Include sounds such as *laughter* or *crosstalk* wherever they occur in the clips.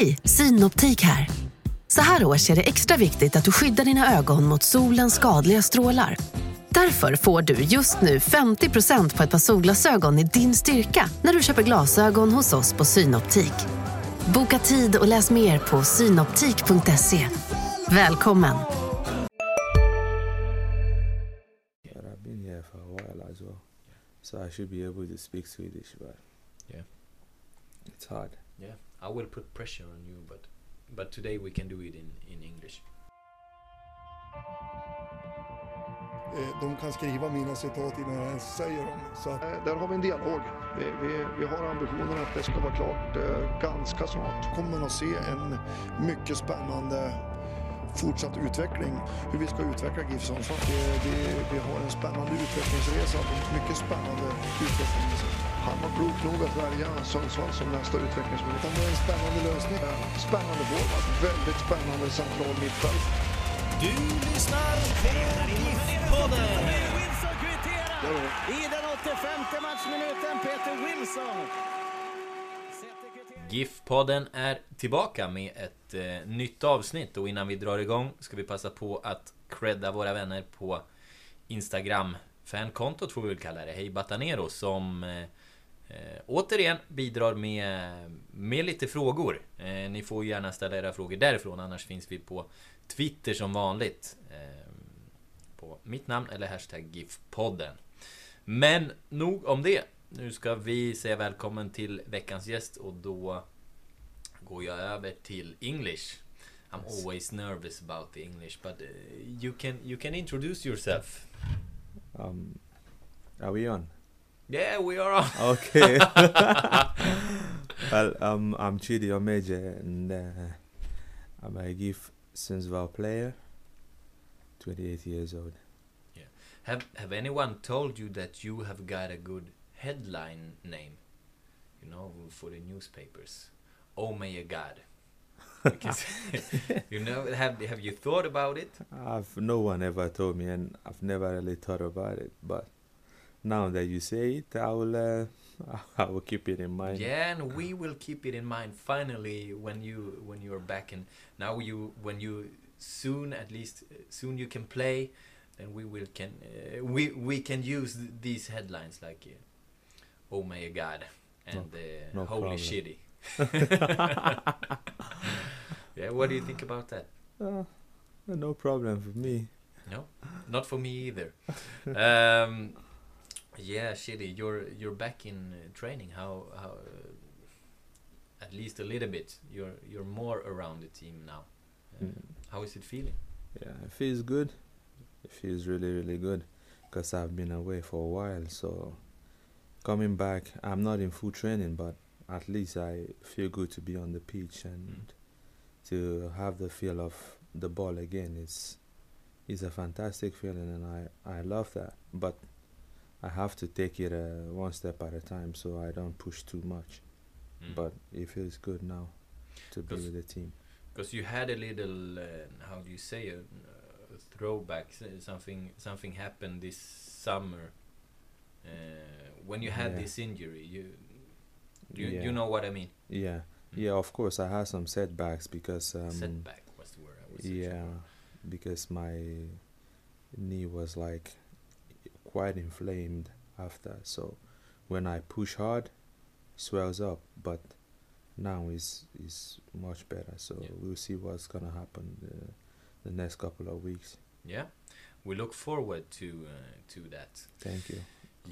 Hej, Synoptik här. Så här års är det extra viktigt att du skyddar dina ögon mot solens skadliga strålar. Därför får du just nu 50% på ett par solglasögon i din styrka när du köper glasögon hos oss på Synoptik. Boka tid och läs mer på synoptik.se. Välkommen! But I've been here for a while as well, so I should be able to speak Swedish, but Yeah. it's hard. Yeah, I will put pressure on you, but but today we can do it in in English. Eh, De kan skriva mina citat innan jag ens säger dem. Så Eh, Där har vi en dialog. Vi, vi, vi har ambitionen att det ska vara klart eh, ganska snart. kommer man att se en mycket spännande fortsatt utveckling. Hur vi ska utveckla GIF Sundsvall. Vi, vi har en spännande utvecklingsresa. Mycket spännande utvecklingsresa. Han var klok nog att välja Sundsvall som nästa utvecklingsmyndighet. Utan det är en spännande lösning. Spännande forward, väldigt spännande central mittfält. Du lyssnar på GIF-podden. Har vi. I den 85 matchminuten, Peter Wilson. GIF-podden är tillbaka med ett eh, nytt avsnitt och innan vi drar igång ska vi passa på att credda våra vänner på Instagram fankontot får vi väl kalla det, Hej Batanero som eh, återigen bidrar med, med lite frågor. Eh, ni får gärna ställa era frågor därifrån annars finns vi på Twitter som vanligt. Eh, på mitt namn eller hashtag GIF-podden. Men nog om det. Nu ska vi säga välkommen till veckans gäst och då går jag över till English. I'm always nervous about the English, but uh, you can you can introduce yourself. Um, are we on? Yeah, we are on. Okay. *laughs* well, um, I'm Chidi Omeje, and uh, I'm a GIF Sundsvall player, 28 years old. Yeah. Have have anyone told you that you have got a good headline name? You know, for the newspapers. Oh may a God. Because *laughs* you know, have have you thought about it? I've no one ever told me, and I've never really thought about it. But now that you say it, I will. Uh, *laughs* I will keep it in mind. Yeah, and we will keep it in mind. Finally, when you when you're back and now you when you soon at least uh, soon you can play, then we will can uh, we we can use th- these headlines like uh, "Oh my God" and uh, no "Holy problem. shitty." *laughs* *laughs* yeah, what do you think about that? Uh, no problem for me. No, not for me either. um, yeah, shitty. You're you're back in uh, training. How how? Uh, at least a little bit. You're you're more around the team now. Uh, Mm. How is it feeling? Yeah, it feels good. It feels really, really good because I've been away for a while. So coming back, I'm not in full training, but at least I feel good to be on the pitch and to have the feel of the ball again. It's it's a fantastic feeling, and I I love that. But I have to take it uh, one step at a time, so I don't push too much. Mm. But it feels good now to be with the team. because you had a little uh, how do you say a, uh, throwback something something happened this summer uh, when you had Yeah. this injury you you, Yeah. you know what I mean Yeah, Mm. yeah. Of course, I had some setbacks because um, setback was the word I was Yeah, for. because my knee was like quite inflamed after. So when I push hard, it swells up. But now it's is much better. So Yeah. we'll see what's gonna happen the, the next couple of weeks. Yeah, we look forward to uh, to that. Thank you.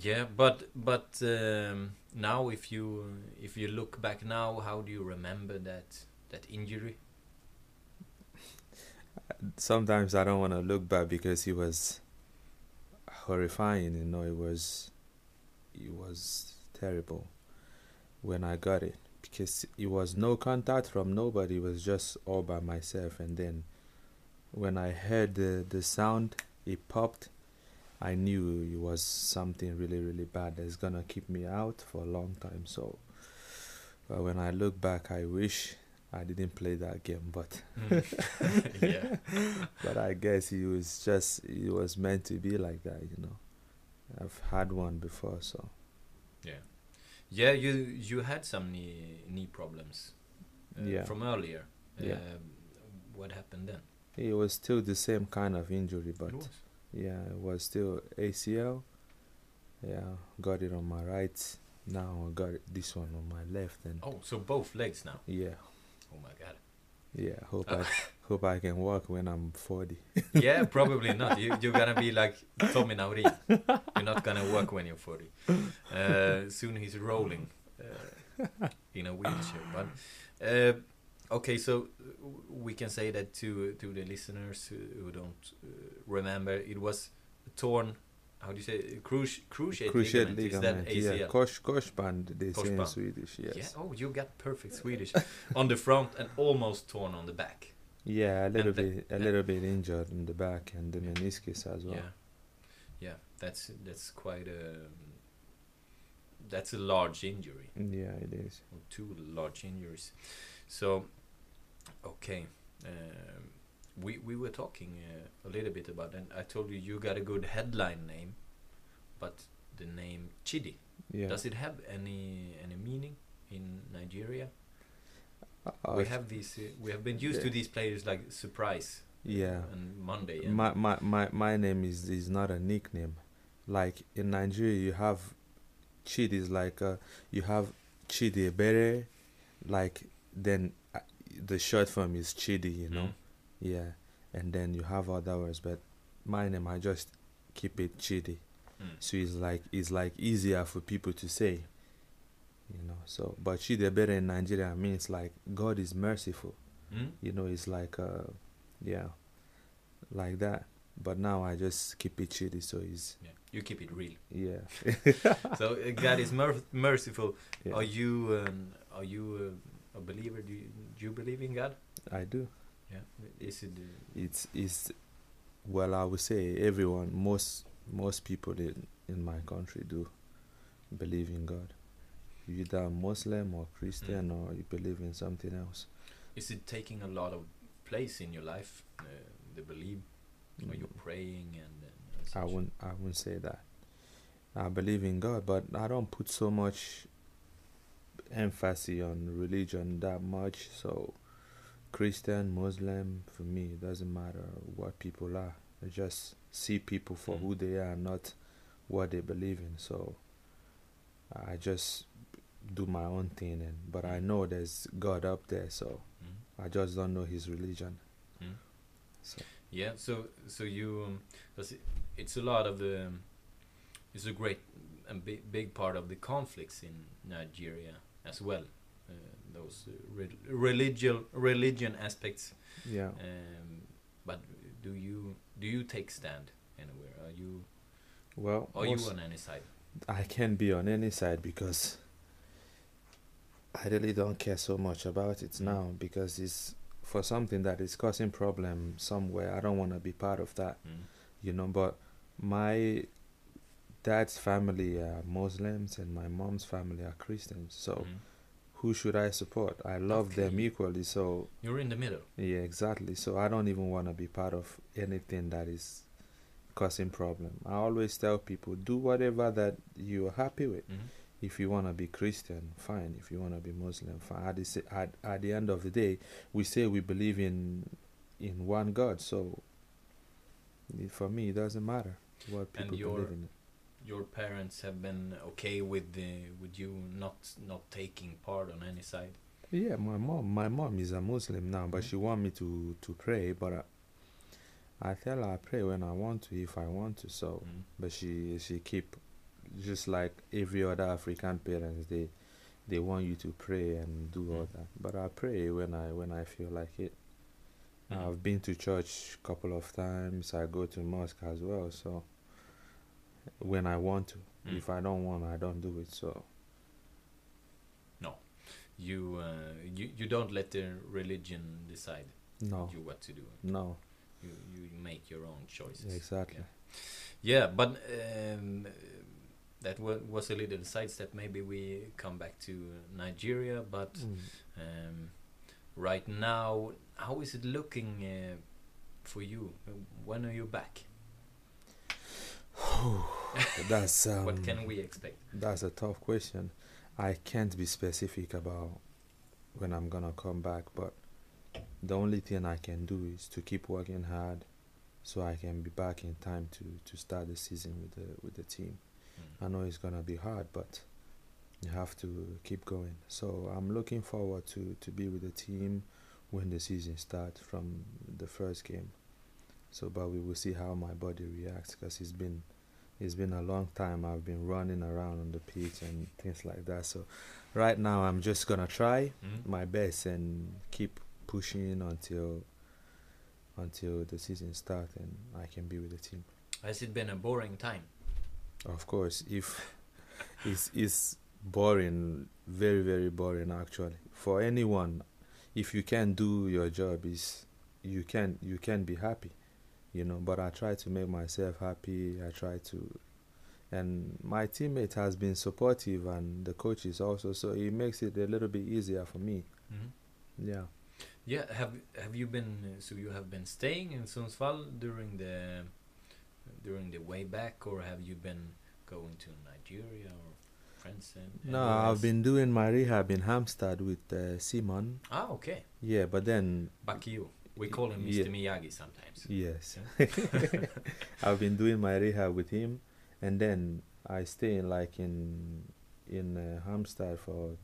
Yeah, but but um, now if you if you look back now, how do you remember that that injury? *laughs* Sometimes I don't want to look back because it was horrifying. You know, it was it was terrible when I got it because it was no contact from nobody. It was just all by myself. And then when I heard the the sound, it popped. I knew it was something really really bad that's gonna keep me out for a long time. So, but when I look back, I wish I didn't play that game, but *laughs* yeah, *laughs* but I guess it was just it was meant to be like that, you know. I've had one before, so yeah, yeah. You you had some knee knee problems uh, Yeah. from earlier. Yeah. Um, what happened then? It was still the same kind of injury, but It yeah, it was still ACL. Yeah, got it on my right. Now I got it, this one on my left, and Oh, so both legs now. yeah, Oh my god. yeah. Hope I *laughs* hope I can walk when I'm 40. Yeah, *laughs* probably not. You, you're gonna be like Tommy Naurin. You're not gonna work when you're 40. Uh, soon he's rolling uh, in a wheelchair. But uh, okay, so uh, we can say that to to the listeners who, who don't uh, remember, it was torn. How do you say it? cruci cruciate, Cruciate ligament. Is ligament. that Yeah, ACL? kosh koshband. They say in Swedish. Yes. Yeah. Oh, you got perfect Swedish *laughs* on the front and almost torn on the back. Yeah, a little the- bit, a little bit injured in the back and the meniscus as well. Yeah, yeah, that's that's quite a that's a large injury, Yeah, it is. two large injuries. So, okay, um, we we were talking uh, a little bit about, and I told you you got a good headline name, but the name Chidi Yeah. does it have any any meaning in Nigeria? Uh, we have these. Uh, we have been used to yeah. these players like surprise. Yeah. And Monday. And My, my my my name is is not a nickname. Like in Nigeria, you have Chidi is like uh, you have Chidiebere, like then uh, the short form is Chidi, you know. Mm. Yeah, and then you have other words, but my name I just keep it Chidi. Mm. So it's like it's like easier for people to say, you know. So but Chidiebere in Nigeria means like God is merciful Mm? you know it's like uh yeah like that but now i just keep it Chidi so it's Yeah, you keep it real. yeah *laughs* so uh, God is mer- merciful. yeah Are you um, are you uh, a believer? Do you, do you believe in God? i do Yeah. Is it? Uh, it's it's well i would say everyone most most people in in my country do believe in god you either muslim or christian or you believe in something else is it taking a lot of place in your life? Uh, the belief? Are you praying and? and I wouldn't I wouldn't say that. I believe in God, but I don't put so much emphasis on religion that much. So Christian, Muslim, for me it doesn't matter what people are. I just see people for Mm. who they are, not what they believe in. So I just do my own thing and but I know there's God up there, so Mm. I just don't know his religion. Mm. So Yeah. So so you, um, it, it's a lot of the. Um, it's a great and big big part of the conflicts in Nigeria as well. Uh, those uh, re- religion religion aspects yeah. Um, but do you do you take stand anywhere? Are you Well, are you on any side? I can be on any side because I really don't care so much about it now because it's for something that is causing problem somewhere. I don't want to be part of that, Mm. you know. But my dad's family are Muslims and my mom's family are Christians. So Mm. Who should I support? I love them equally. So You're in the middle. yeah, exactly. So I don't even want to be part of anything that is causing problem. I always tell people do whatever that you are happy with. Mhm. If you want to be Christian, fine. If you want to be Muslim, fine. At the, at, at the end of the day, we say we believe in in one God. So for me, it doesn't matter what people believe in. Your parents have been okay with the with you not not taking part on any side. Yeah, my mom, my mom is a Muslim now, but Mhm. she want me to to pray, but I, I tell her I pray when I want to, if I want to. So, Mm. but she she keep just like every other African parents, they they want you to pray and do all Mm. that. But I pray when I when I feel like it. Mhm. I've been to church a couple of times. I go to mosque as well. So when I want to, Mm. if I don't want, I don't do it. So no, You uh, you you don't let the religion decide no, you what to do. no, You you make your own choices. exactly. Yeah, but um, that wa- was a little sidestep. Maybe we come back to Nigeria, but Mm. um, right now, how is it looking uh, for you? When are you back? *sighs* That's *laughs* um, what can we expect? That's a tough question. I can't be specific about when I'm gonna come back. But the only thing I can do is to keep working hard, so I can be back in time to to start the season with the with the team. Mm. I know it's gonna be hard, but you have to keep going. So I'm looking forward to to be with the team when the season starts from the first game. So, but we will see how my body reacts because it's been it's been a long time. I've been running around on the pitch and things like that. So, right now I'm just gonna try Mm. my best and keep pushing until until the season starts and I can be with the team. Has it been a boring time? Of course, if *laughs* it's it's boring, very very boring actually. For anyone, if you can do your job, is you can you can be happy, you know. But I try to make myself happy. I try to, and my teammate has been supportive, and the coaches also. So it makes it a little bit easier for me. Mhm. Yeah. Yeah, have have you been so you have been staying in Sundsvall during the during the way back or have you been going to Nigeria or France No, I've been doing my rehab in Halmstad with uh, Simon. Ah, okay. Yeah, but then Bakio. We call him Yeah. Mr. Miyagi sometimes. Yes. *laughs* I've been doing my rehab with him, and then I stay in like in in uh, Halmstad for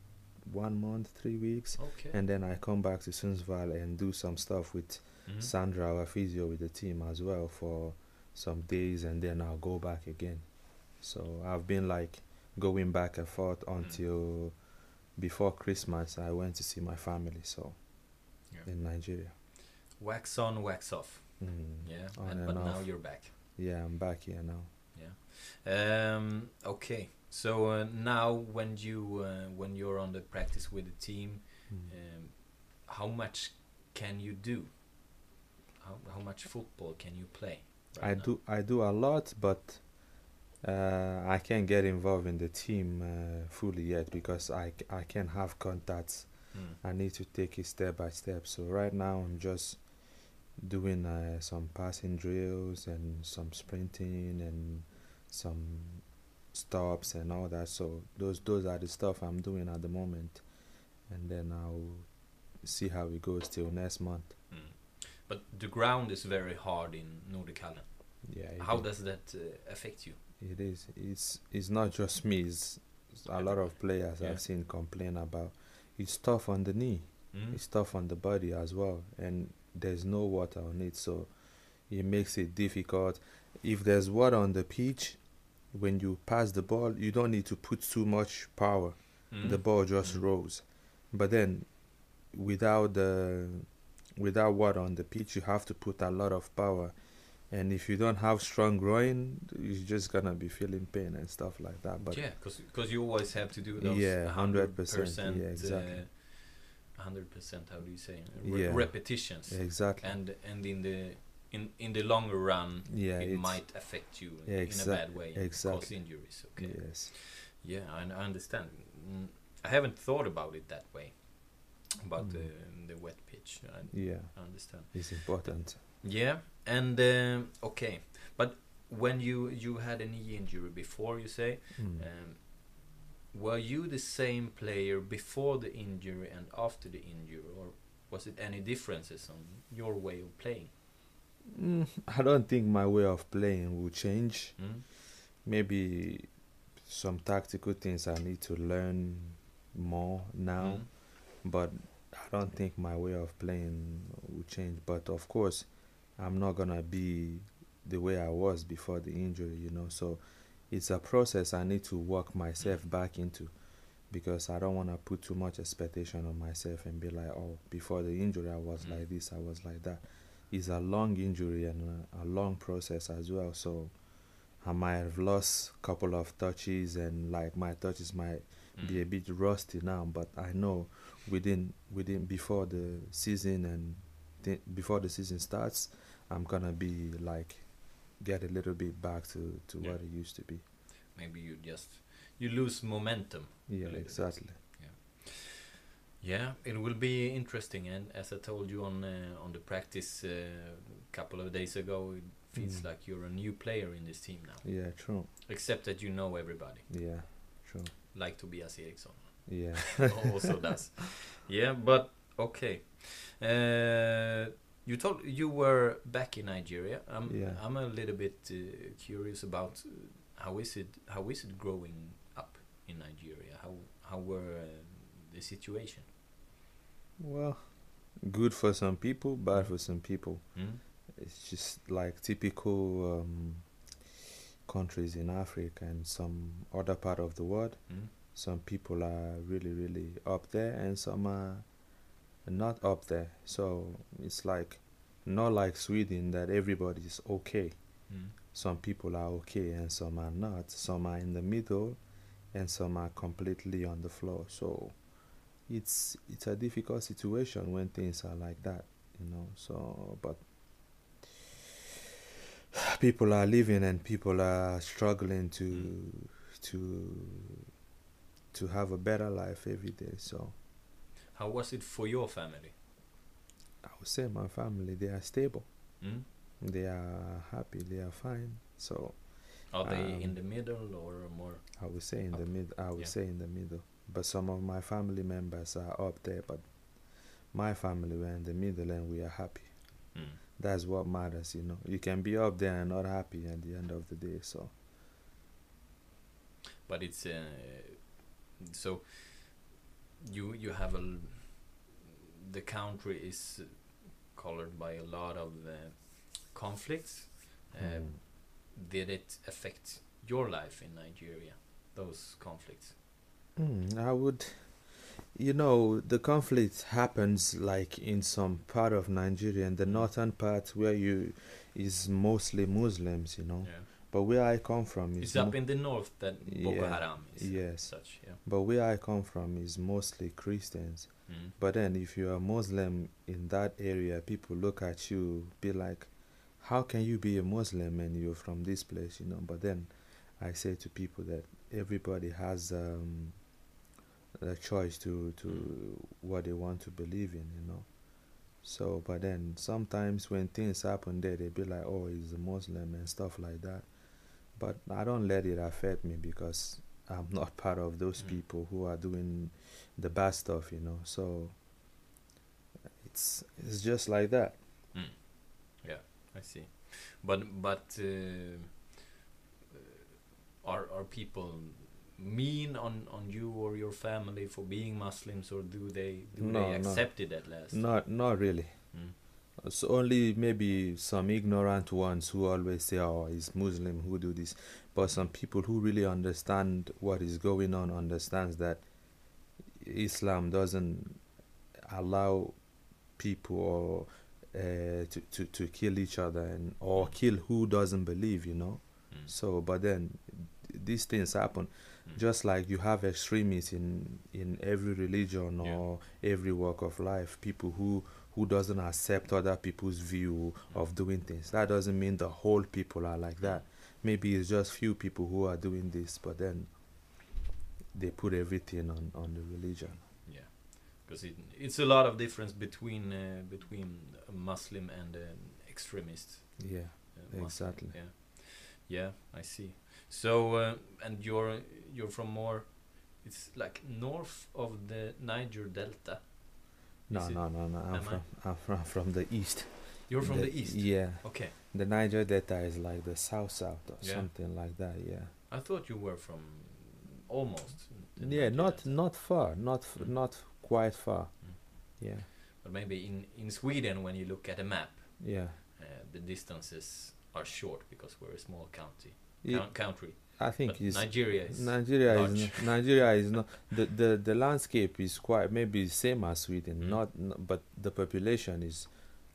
one month, three weeks, Okay. and then I come back to Sundsvall and do some stuff with Mhm. Sandra, our physio, with the team as well for some days, and then I'll go back again. So I've been like going back and forth until before Christmas. I went to see my family, so Yeah. in Nigeria. Wax on, wax off. Mm, Yeah. on and, and but now you're back. Yeah, I'm back here now. Um, okay. So uh, now when you uh, when you're on the practice with the team, Mm. um, how much can you do? How how much football can you play? right I now? do I do a lot, but uh, I can't get involved in the team uh, fully yet because I, I can't have contacts. Mm. I need to take it step by step. So right now I'm just doing uh, some passing drills and some sprinting and some stops and all that. So those those are the stuff I'm doing at the moment, and then I'll see how it goes till next month. Mm. But the ground is very hard in Nordichallen. Yeah. How is. does that uh, affect you? It is. It's it's not just me. It's, it's a lot of players Yeah. I've seen complain about. It's tough on the knee. Mm. It's tough on the body as well, and there's no water on it, so it makes it difficult. If there's water on the pitch, when you pass the ball, you don't need to put too much power. Mm. The ball just Mm. rolls. But then, without the without water on the pitch, you have to put a lot of power. And if you don't have strong groin, you're just gonna be feeling pain and stuff like that. But yeah, because you always have to do those Yeah, 100%, 100%, yeah, exactly. uh, 100% how do you say Re- Yeah. repetitions exactly. and and in the in in the longer run yeah, it might affect you Yeah, in a bad way cause injuries okay yes. yeah I, I understand mm, I haven't thought about it that way about Mm. the the wet pitch I, Yeah, I understand it's important. yeah and um, okay but when you you had a knee injury before you say Mm. um, were you the same player before the injury and after the injury, or was it any differences on your way of playing? Mm, *laughs* I don't think my way of playing will change. Mm? Maybe some tactical things I need to learn more now, Mm? but I don't think my way of playing will change. But of course, I'm not gonna be the way I was before the injury, you know. So it's a process I need to work myself back into because I don't want to put too much expectation on myself and be like, oh, before the injury I was Mm. like this, I was like that. It's a long injury and a, a long process as well. So I might have lost a couple of touches and like my touches might be a Mm. bit rusty now, but I know within within before the season and th- before the season starts, I'm gonna be like get a little bit back to to Yeah. what it used to be. Maybe you just you lose momentum. Yeah, little bit. exactly. Yeah, it will be interesting. And as I told you on uh, on the practice a couple of days ago, it feels Mm. like you're a new player in this team now. Yeah, true. Except that you know everybody, Yeah, true. like Tobias Eriksson. Yeah. *laughs* also does. *laughs* Yeah, but okay. Uh, you told you were back in Nigeria. I'm Yeah. I'm a little bit uh, curious about uh, how is it how is it growing up in Nigeria? How how were uh, the situation? Well, good for some people, bad for some people. Mm? It's just like typical um, countries in Africa and some other part of the world. Mm? Some people are really, really up there, and some are not up there. So it's like not like Sweden that everybody is okay. Mm? Some people are okay and some are not. Some are in the middle, and some are completely on the floor. So it's it's a difficult situation when things are like that, you know. So but people are living and people are struggling to to to have a better life every day. So How was it for your family? I would say my family they are stable. Mm? They are happy. They are fine. So Are they Um, in the middle or more? I would say in the Up. mid. I would Yeah. say in the middle. But some of my family members are up there. But my family we're in the middle and we are happy. Mm. That's what matters, you know. You can be up there and not happy at the end of the day. So But it's uh, so you you have a the country is colored by a lot of uh, conflicts. Mm, Did it affect your life in Nigeria? Those conflicts. mm, I would, you know, the conflict happens like in some part of Nigeria, in the northern part where you is mostly Muslims, you know. Yeah. But where I come from is It's up in the north that Boko Yeah, Haram is. yes. Such. Yeah. but where I come from is mostly Christians. Mm. But then if you're a Muslim in that area, people look at you, be like, how can you be a Muslim and you're from this place, you know? But then I say to people that everybody has um, a choice to, to what they want to believe in, you know? So, but then sometimes when things happen there, they be like, oh, he's a Muslim and stuff like that. But I don't let it affect me because I'm *laughs* not part of those Mm. people who are doing the bad stuff, you know. So it's it's just like that. Yeah, I see. But but uh, uh, are are people mean on on you or your family for being Muslims, or do they do No, they accept it at last? Not not really. Mm. It's only maybe some ignorant ones who always say, "Oh, he's Muslim who do this," but some people who really understand what is going on understands that Islam doesn't allow people or uh, to, to to kill each other and or kill who doesn't believe, you know. Mm. So, but then these things happen, Mm. just like you have extremists in in every religion Yeah. or every walk of life. People who who doesn't accept other people's view of doing things. That doesn't mean the whole people are like that. Maybe it's just few people who are doing this, but then they put everything on on the religion. Yeah, because it, it's a lot of difference between uh, between a Muslim and an extremist. Yeah, uh, Exactly. Yeah, yeah, I see. So uh, and you're you're from more, it's like north of the Niger Delta. No, no, no, no. I'm from I'm from from the east. You're from the, east. Yeah, Okay, the Niger Delta is like the south south or Yeah. something like that. Yeah. I thought you were from almost. Yeah, Niger not Delta. not far, not f- Mm. not quite far. Mm. Yeah, But maybe in in Sweden, when you look at a map, yeah. uh, the distances are short because we're a small county. Country. I think But it's Nigeria is. Nigeria is large. not, Nigeria is not the, the the landscape is quite maybe same as Sweden, Mm. not, n but the population is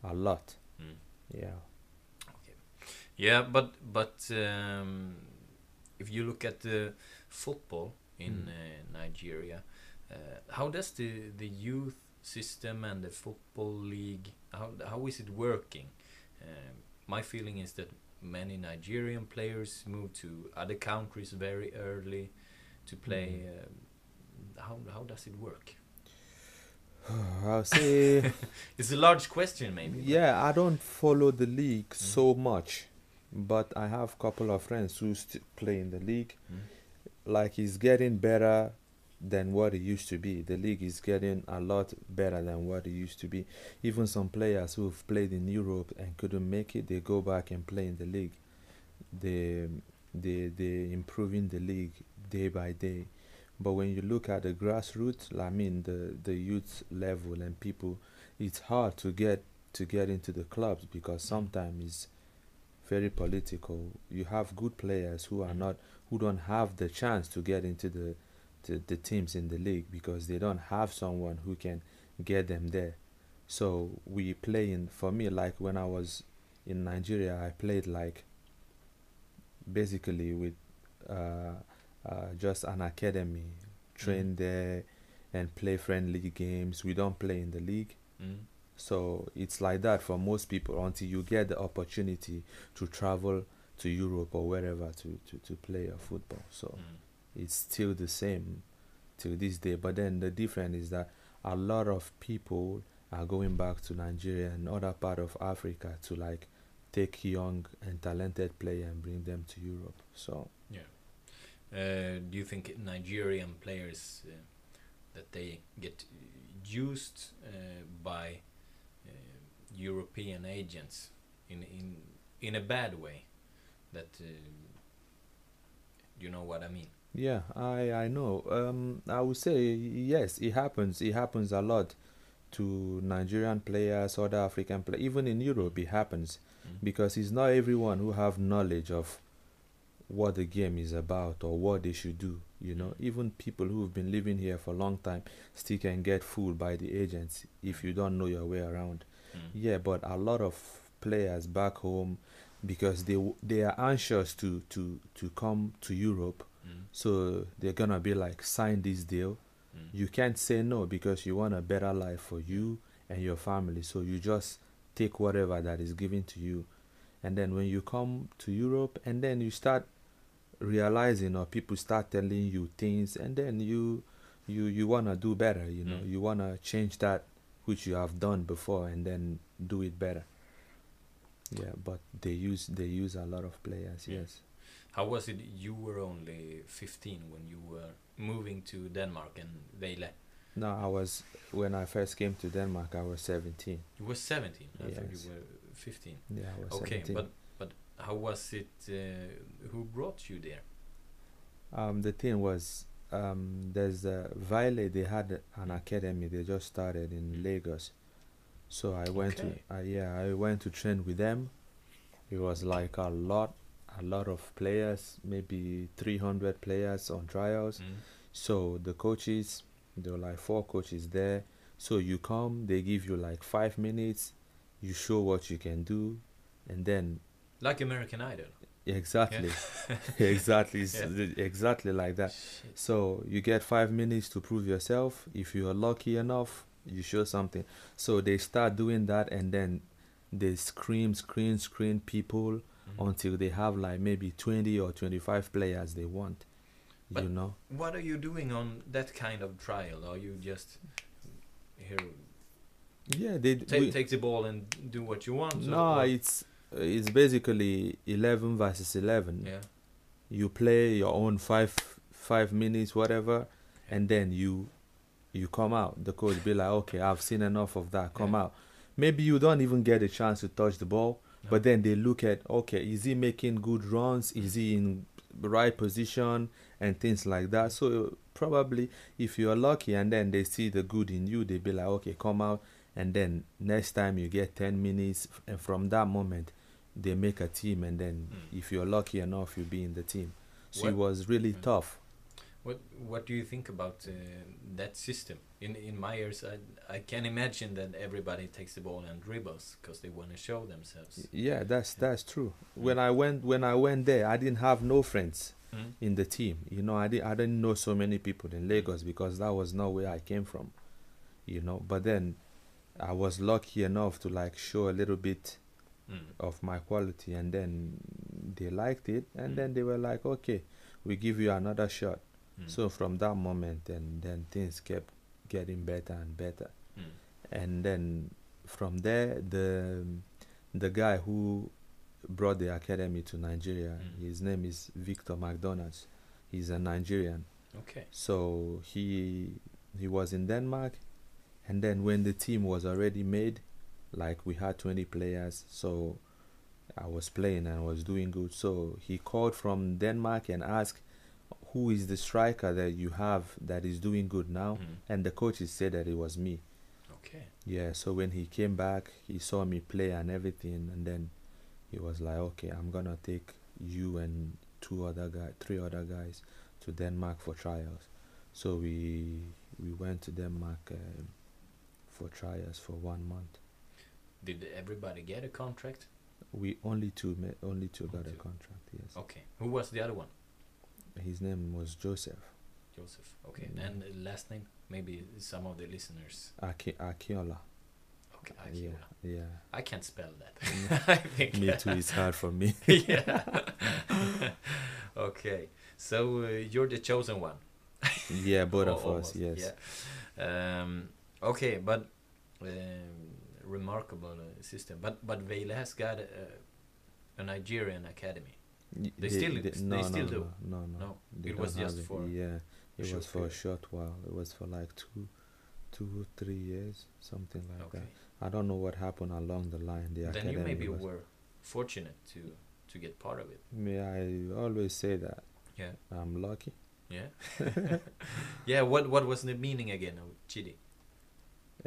a lot. Mm. Yeah. Yeah, but but um, if you look at the football in Mm. uh, Nigeria, uh, how does the the youth system and the football league how how is it working? Um, my feeling is that many Nigerian players move to other countries very early to play. Mm. Um, how how does it work? *sighs* I'll say *laughs* It's a large question, maybe. yeah. I don't follow the league Mm. so much, but I have a couple of friends who st- play in the league. Mm. Like it's getting better than what it used to be. The league is getting a lot better than what it used to be. Even some players who've played in Europe and couldn't make it, they go back and play in the league. They they they improving the league day by day. But when you look at the grassroots, I mean the the youth level and people, it's hard to get to get into the clubs because sometimes it's very political. You have good players who are not who don't have the chance to get into the the, the teams in the league because they don't have someone who can get them there. So we play in for me like when I was in Nigeria I played like basically with uh, uh, just an academy, train there and play friendly games. We don't play in the league. Mm. So it's like that for most people until you get the opportunity to travel to Europe or wherever to, to, to play a football. So Mm. It's still the same till this day. But then the difference is that a lot of people are going back to Nigeria and other part of Africa to like take young and talented player and bring them to Europe. So Uh, do you think Nigerian players uh, that they get used uh, by uh, European agents in in in a bad way? That uh, you know what I mean? Yeah, I I know. Um, I would say yes, it happens. It happens a lot to Nigerian players, other African players, even in Europe. It happens Mm. because it's not everyone who have knowledge of what the game is about or what they should do. You know, even people who've been living here for a long time still can get fooled by the agents if you don't know your way around. Mm. Yeah, but a lot of players back home because they they are anxious to to to come to Europe Mm. so they're gonna be like, sign this deal. Mm. You can't say no because you want a better life for you and your family. So you just take whatever that is given to you. And then when you come to Europe and then you start realizing or people start telling you things and then you you you wanna do better, you know, Mm. you wanna change that which you have done before and then do it better. Yeah, but they use they use a lot of players, Yeah. yes. How was it? You were only 15 when you were moving to Denmark and Vejle. No, I was when I first came to Denmark. I was seventeen. You were 17. I thought you were 15. Yeah, I was Okay, seventeen. but but how was it? Uh, who brought you there? um, the thing was, um, there's a Vejle. They had an academy. They just started in Lagos, so I went Okay. to. Uh, yeah, I went to train with them. It was like a lot, a lot of players, maybe 300 players on trials. Mm. So the coaches, there were like four coaches there. So you come, they give you like five minutes, you show what you can do, and then Like American Idol. exactly, *laughs* *laughs* exactly, Yeah. exactly like that. Shit. So you get five minutes to prove yourself. If you are lucky enough, you show something. So they start doing that, and then they scream, screen, screen people Mhm. until they have like maybe twenty or twenty-five players they want. But- you know. What are you doing on that kind of trial? Are you just here Yeah, they ta- we- take the ball and do what you want? No, or- it's it's basically eleven versus eleven. yeah. You play your own five five minutes, whatever, and then you you come out. The coach be like, okay, I've seen enough of that. Come Yeah. out. Maybe you don't even get a chance to touch the ball. But then they look at, okay, is he making good runs? Is he in the right position and things like that? So probably if you're lucky, and then they see the good in you, they be like, okay, come out. And then next time you get ten minutes, and from that moment, they make a team, and then Mm. if you're lucky enough, you'll be in the team. So it was really Mm. tough. What What do you think about uh, that system? In in my ears, I I can imagine that everybody takes the ball and dribbles because they want to show themselves. Yeah, that's that's true. When I went when I went there, I didn't have no friends Mm. in the team. You know, I didn't I didn't know so many people in Lagos because that was not where I came from. You know, but then I was lucky enough to like show a little bit Mm. of my quality, and then they liked it, and Mm. then they were like, okay, we give you another shot. Mm. So from that moment, and then things kept getting better and better. Mm. and then from there the the guy who brought the academy to Nigeria Mm. his name is Victor McDonald's he's a Nigerian Okay. So he he was in Denmark, and then when the team was already made, like we had 20 players, so I was playing and was doing good. So he called from Denmark and asked, "Who is the striker that you have that is doing good now?" Mhm. And the coaches said that it was me. Okay. Yeah. So when he came back, he saw me play and everything, and then he was like, "Okay, I'm gonna take you and two other guy, three other guys to Denmark for trials." So we we went to Denmark um, for trials for one month. Did everybody get a contract? We only two only two got a contract. Yes. Okay. Who was the other one? His name was Joseph Joseph. Okay. Mm. And the last name? Maybe some of the listeners. Aki- Akiola. Okay. Yeah, Akiola. yeah. I can't spell that. *laughs* I think. Me too. It's hard for me. *laughs* yeah. *laughs* okay. So uh, you're the chosen one. yeah, both of Al- us. Yes. Yeah. Um, okay, but um, remarkable uh, system. But but Vejle has got a, a Nigerian academy. They still- they no, still no, do? No, no, no. No, They it was just it. for yeah. It was for a short while. It was for like two, two, three years, something like Okay. that. I don't know what happened along the line. The Then you maybe was, were fortunate to to get part of it. Me, I always say that Yeah. I'm lucky. Yeah. *laughs* *laughs* yeah. What what was the meaning again of Chidi?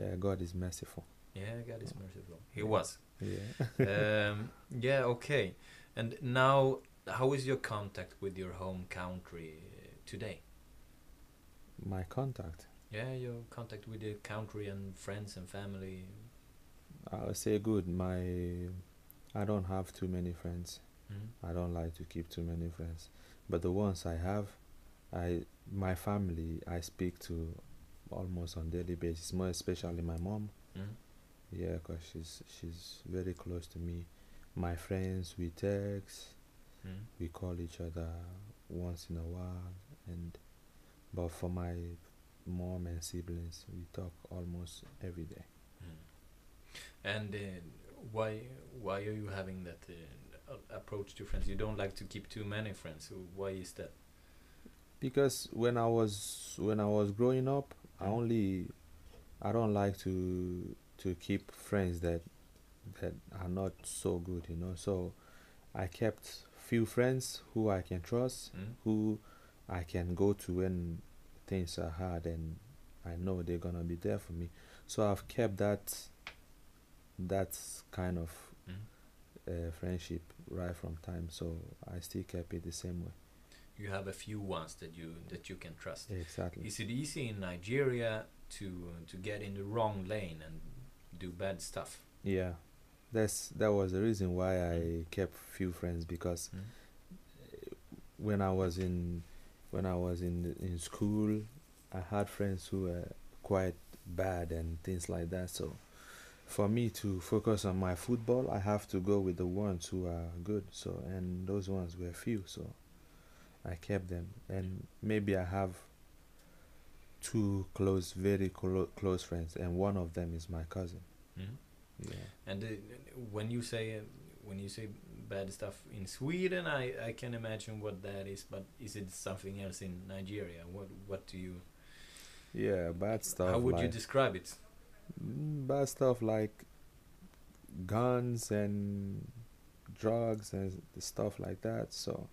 Uh, God is merciful. Yeah, God is merciful. He Yeah. was. Yeah. um, yeah, okay. And now, how is your contact with your home country uh, today? My contact. Yeah, your contact with the country and friends and family. I'll say good. My, I don't have too many friends. Mm? I don't like to keep too many friends, but the ones I have, I my family I speak to almost on daily basis. More especially my mom. Mm? Yeah, 'cause she's she's very close to me. My friends, we text, Mm? we call each other once in a while, and but for my mom and siblings, we talk almost every day. Mm. And uh, why why are you having that uh, approach to friends? You don't like to keep too many friends. So why is that? because when I was when I was growing up, I Mm. only I don't like to to keep friends that that are not so good, you know. So I kept few friends who I can trust, Mm? who I can go to when things are hard, and I know they're gonna be there for me. So I've kept that that kind of Mm? uh, friendship right from time. So I still kept it the same way. You have a few ones that you that you can trust. Exactly. Is it easy in Nigeria to to get in the wrong lane and do bad stuff? Yeah, that's that was the reason why I kept few friends because Mm. when I was in when I was in in school, I had friends who were quite bad and things like that. So for me to focus on my football, I have to go with the ones who are good. So and those ones were few. So I kept them, and maybe I have two close, very clo- close friends, and one of them is my cousin. Mm? Yeah. And uh, when you say uh, when you say bad stuff in Sweden, I, I can imagine what that is. But is it something else in Nigeria? What what do you? Yeah, bad stuff. how would you describe it? Mm, bad stuff like guns and drugs and stuff like that. So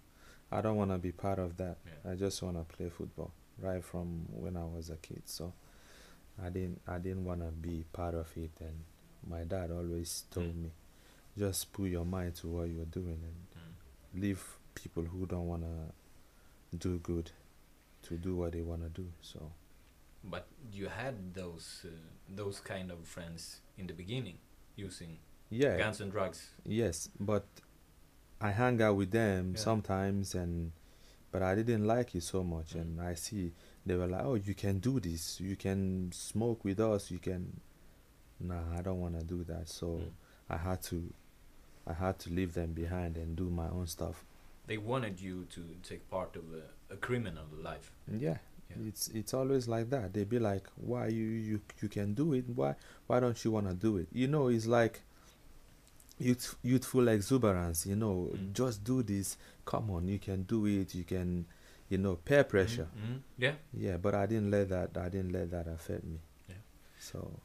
I don't want to be part of that. Yeah. I just want to play football right from when I was a kid. So I didn't I didn't want to be part of it. And my dad always told Mm. me, just put your mind to what you're doing and Mm. leave people who don't want to do good to do what they want to do. So But you had those uh, those kind of friends in the beginning, using yeah, guns and drugs. Yes, but I hang out with them Yeah. sometimes, and but I didn't like it so much. Mm. And I see they were like, "Oh, you can do this. You can smoke with us. You can." Nah, I don't want to do that. So Mm. I had to, I had to leave them behind and do my own stuff. They wanted you to take part of a, a criminal life. Yeah, Yeah. it's it's always like that. They be like, "Why you you you can do it? Why why don't you want to do it?" You know, it's like youth youthful exuberance. You know, Mm. just do this. Come on, you can do it. You can you know, peer pressure. Mm, yeah. Yeah, but I didn't let that. I didn't let that affect me. Yeah. So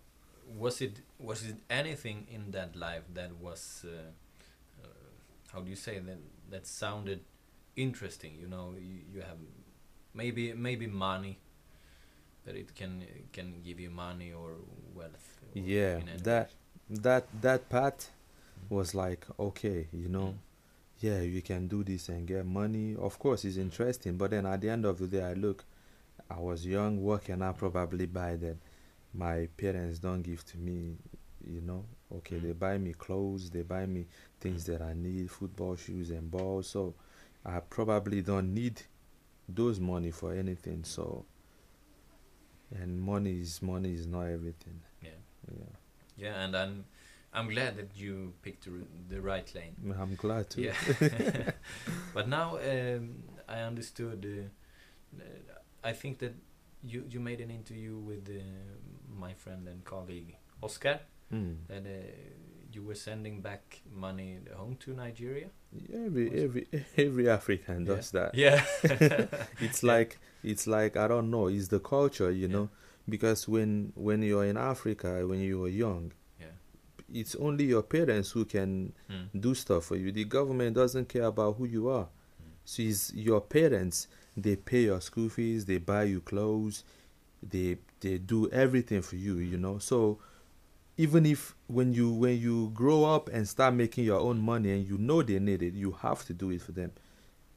Was it was it anything in that life that was uh, uh, how do you say that that sounded interesting? You know, you, you have maybe maybe money that it can can give you money or wealth. or yeah, that that that part was like okay, you know, Mm. yeah, you can do this and get money. Of course, it's interesting, but then at the end of the day, I look, I was young. What can I probably buy that my parents don't give to me? You know, okay, Mm. they buy me clothes, they buy me things that I need, football shoes and balls. So I probably don't need those money for anything. So, and money is money is not everything. Yeah. Yeah, Yeah, and I'm I'm glad that you picked the, r- the right lane. I'm glad to. Yeah. *laughs* *laughs* but now um, I understood. Uh, uh, I think that you you made an interview with uh, my friend and colleague Oscar Mm. that uh, you were sending back money home to Nigeria. Every Was- every *laughs* every African Yeah. does that. Yeah. *laughs* *laughs* It's Yeah. like it's like I don't know. It's the culture, you Yeah. know, because when when you're in Africa, when you were young, Yeah. it's only your parents who can Mm. do stuff for you. The government doesn't care about who you are. Mm. So it's your parents. They pay your school fees. They buy you clothes. They they do everything for you. You know. So even if when you when you grow up and start making your own money and you know they need it, you have to do it for them.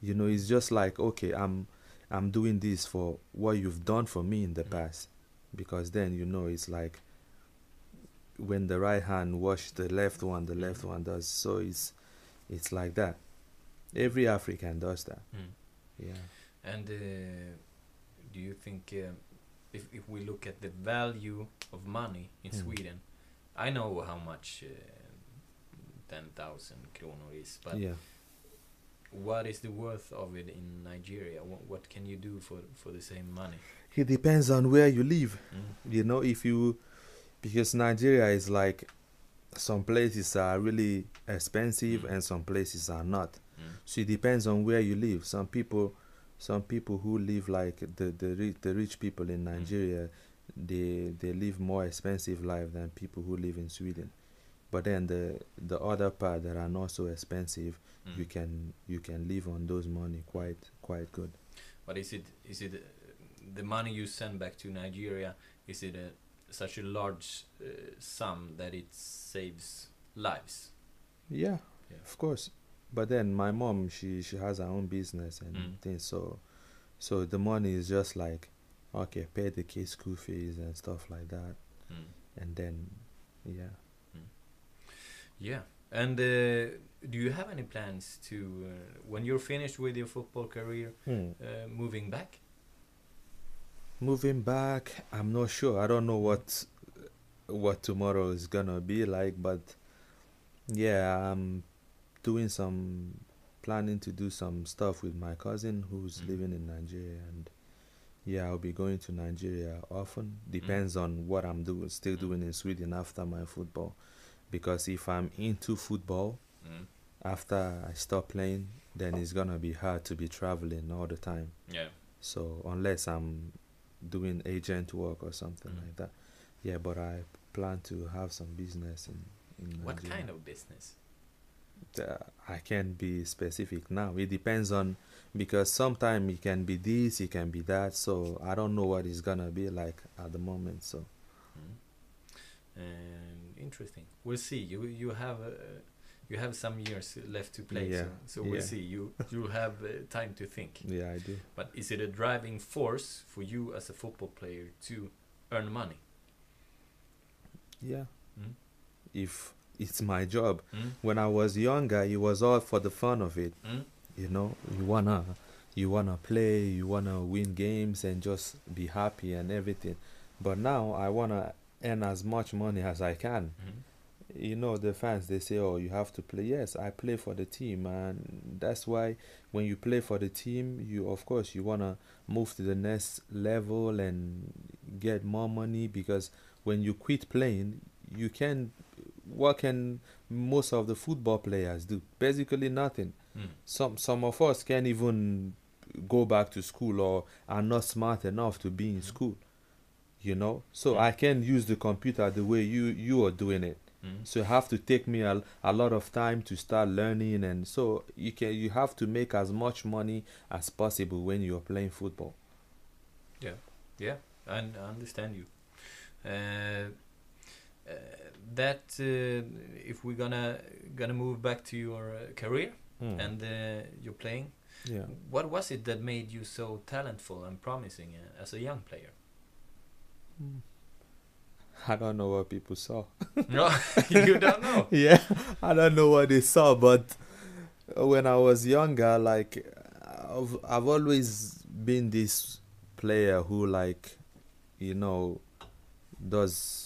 You know, it's just like okay, I'm I'm doing this for what you've done for me in the Mm. past, because then you know it's like when the right hand wash the left one, the left one does. So it's it's like that. Every African does that. Mm. Yeah. And uh, do you think uh, if if we look at the value of money in Mm. Sweden, I know how much uh, ten thousand kronor is, but yeah. what is the worth of it in Nigeria? What, what can you do for for the same money? It depends on where you live. Mm. You know, if you because Nigeria is like some places are really expensive Mm. and some places are not. Mm. So it depends on where you live. Some people, some people who live like the the rich, the rich people in Nigeria, they they live more expensive life than people who live in Sweden. But then the the other part that are not so expensive, Mm. you can you can live on those money quite quite good. But is it is it uh, the money you send back to Nigeria? Is it a, such a large uh, sum that it saves lives? Yeah, Yeah. of course. But then my mom, she she has her own business and Mm. things. So, so the money is just like, okay, pay the kids school fees and stuff like that, Mm. and then, yeah. Yeah. And uh, do you have any plans to, uh, when you're finished with your football career, uh, moving back? Moving back, I'm not sure. I don't know what what tomorrow is gonna be like, but yeah, I'm doing some planning to do some stuff with my cousin who's Mm. living in Nigeria, and yeah, I'll be going to Nigeria often. Depends on what I'm doing, still Mm. doing in Sweden after my football, because if I'm into football Mm. after I stop playing, then it's gonna be hard to be traveling all the time. Yeah. So unless I'm doing agent work or something Mm. like that, yeah. But I plan to have some business in. in What Nigeria. kind of business? Uh, I can't be specific now. It depends on because sometimes it can be this, it can be that. So I don't know what it's gonna be like at the moment. So Mm. Um, interesting. We'll see. You you have uh, you have some years left to play, Yeah, so, so we'll yeah. see. You you have uh, time to think. yeah, I do. But is it a driving force for you as a football player to earn money? Yeah, Mm. if it's my job. Mm. When I was younger, it was all for the fun of it. Mm. you know you wanna you wanna play you wanna win games and just be happy and everything but now i wanna earn as much money as i can Mm. you know the fans they say oh you have to play yes i play for the team and that's why when you play for the team you of course you wanna move to the next level and get more money because when you quit playing you can what can most of the football players do basically nothing Mm. some some of us can't even go back to school or are not smart enough to be in school. You know, so Mm. I can use the computer the way you you are doing it. Mm. So you have to take me a, a lot of time to start learning, and so you can you have to make as much money as possible when you're playing football. Yeah, I, I understand you. Uh, that uh, if we're gonna gonna move back to your uh, career Mm. and uh, your playing, yeah. what was it that made you so talentful and promising uh, as a young player? I don't know what people saw. no, *laughs* you don't know. *laughs* yeah, I don't know what they saw, but when I was younger, like I've I've always been this player who like, you know, does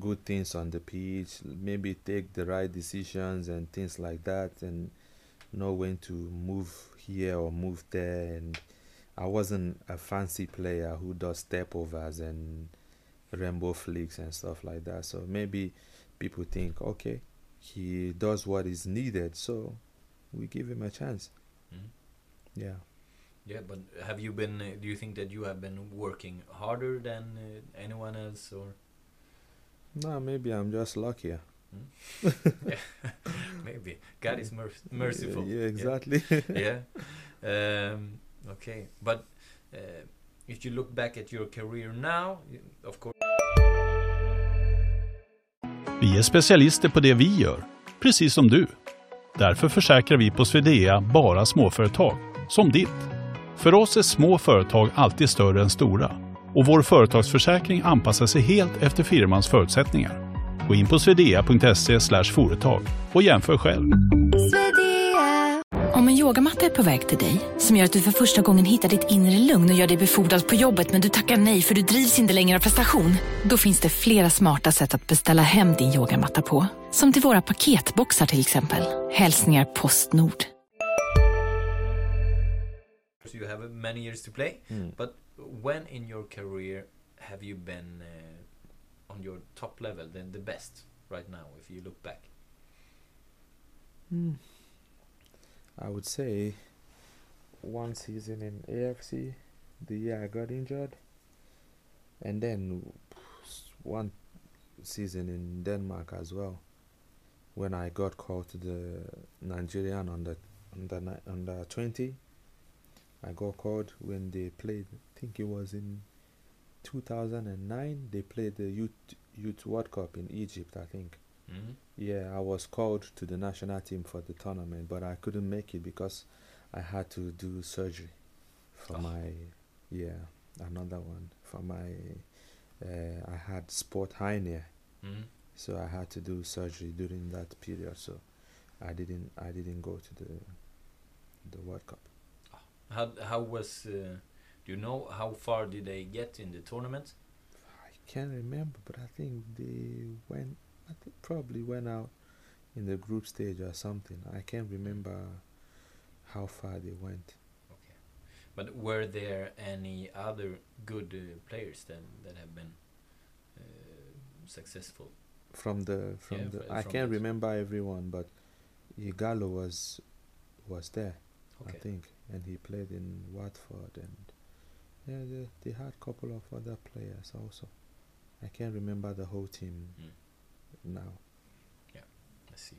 good things on the pitch, maybe take the right decisions and things like that, and know when to move here or move there. And I wasn't a fancy player who does step overs and rainbow flicks and stuff like that. So maybe people think, okay, he does what is needed, so we give him a chance. Mhm. Yeah. Yeah, but have you been? Uh, do you think that you have been working harder than uh, anyone else, or No, maybe I'm just luckier. *laughs* maybe God is merc- merciful? Yeah, exactly. *laughs* yeah. *laughs* Um, okay, but uh, if you look back at your career now, of course. Vi är specialister på det vi gör, precis som du. Därför försäkrar vi på Swedea bara småföretag, som ditt. För oss är små företag alltid större än stora och vår företagsförsäkring anpassar sig helt efter firmans förutsättningar. Gå in på swedea.se företag och jämför själv. Om en yogamatta är på väg till dig, som gör att du för första gången hittar ditt inre lugn och gör dig befordrad på jobbet men du tackar nej för du drivs inte längre av prestation. Då finns det flera smarta sätt att beställa hem din yogamatta på. Som till våra paketboxar till exempel. Hälsningar Postnord. you have many years to play. Mm. But when in your career have you been uh, on your top level, then the best right now, if you look back? I would say one season in AFC, the year I got injured, and then one season in Denmark as well, when I got called to the Nigerian under under under twenty. I got called when they played. I think it was in two thousand and nine. They played the youth youth World Cup in Egypt. I think. Mm. Yeah, I was called to the national team for the tournament, but I couldn't make it because I had to do surgery for Oh. my yeah another one for my uh, I had sport hernia, Mm. so I had to do surgery during that period. So I didn't I didn't go to the the World Cup. How how was? Uh, do you know how far did they get in the tournament? I can't remember, but I think they went. I think probably went out in the group stage or something. I can't remember how far they went. Okay, But were there any other good uh, players then that have been uh, successful? from the from Yeah, the fr- I can't remember everyone, but Ighalo was was there, I think, and he played in Watford, and yeah, they, they had a couple of other players also. I can't remember the whole team Mm. now. Yeah, I see.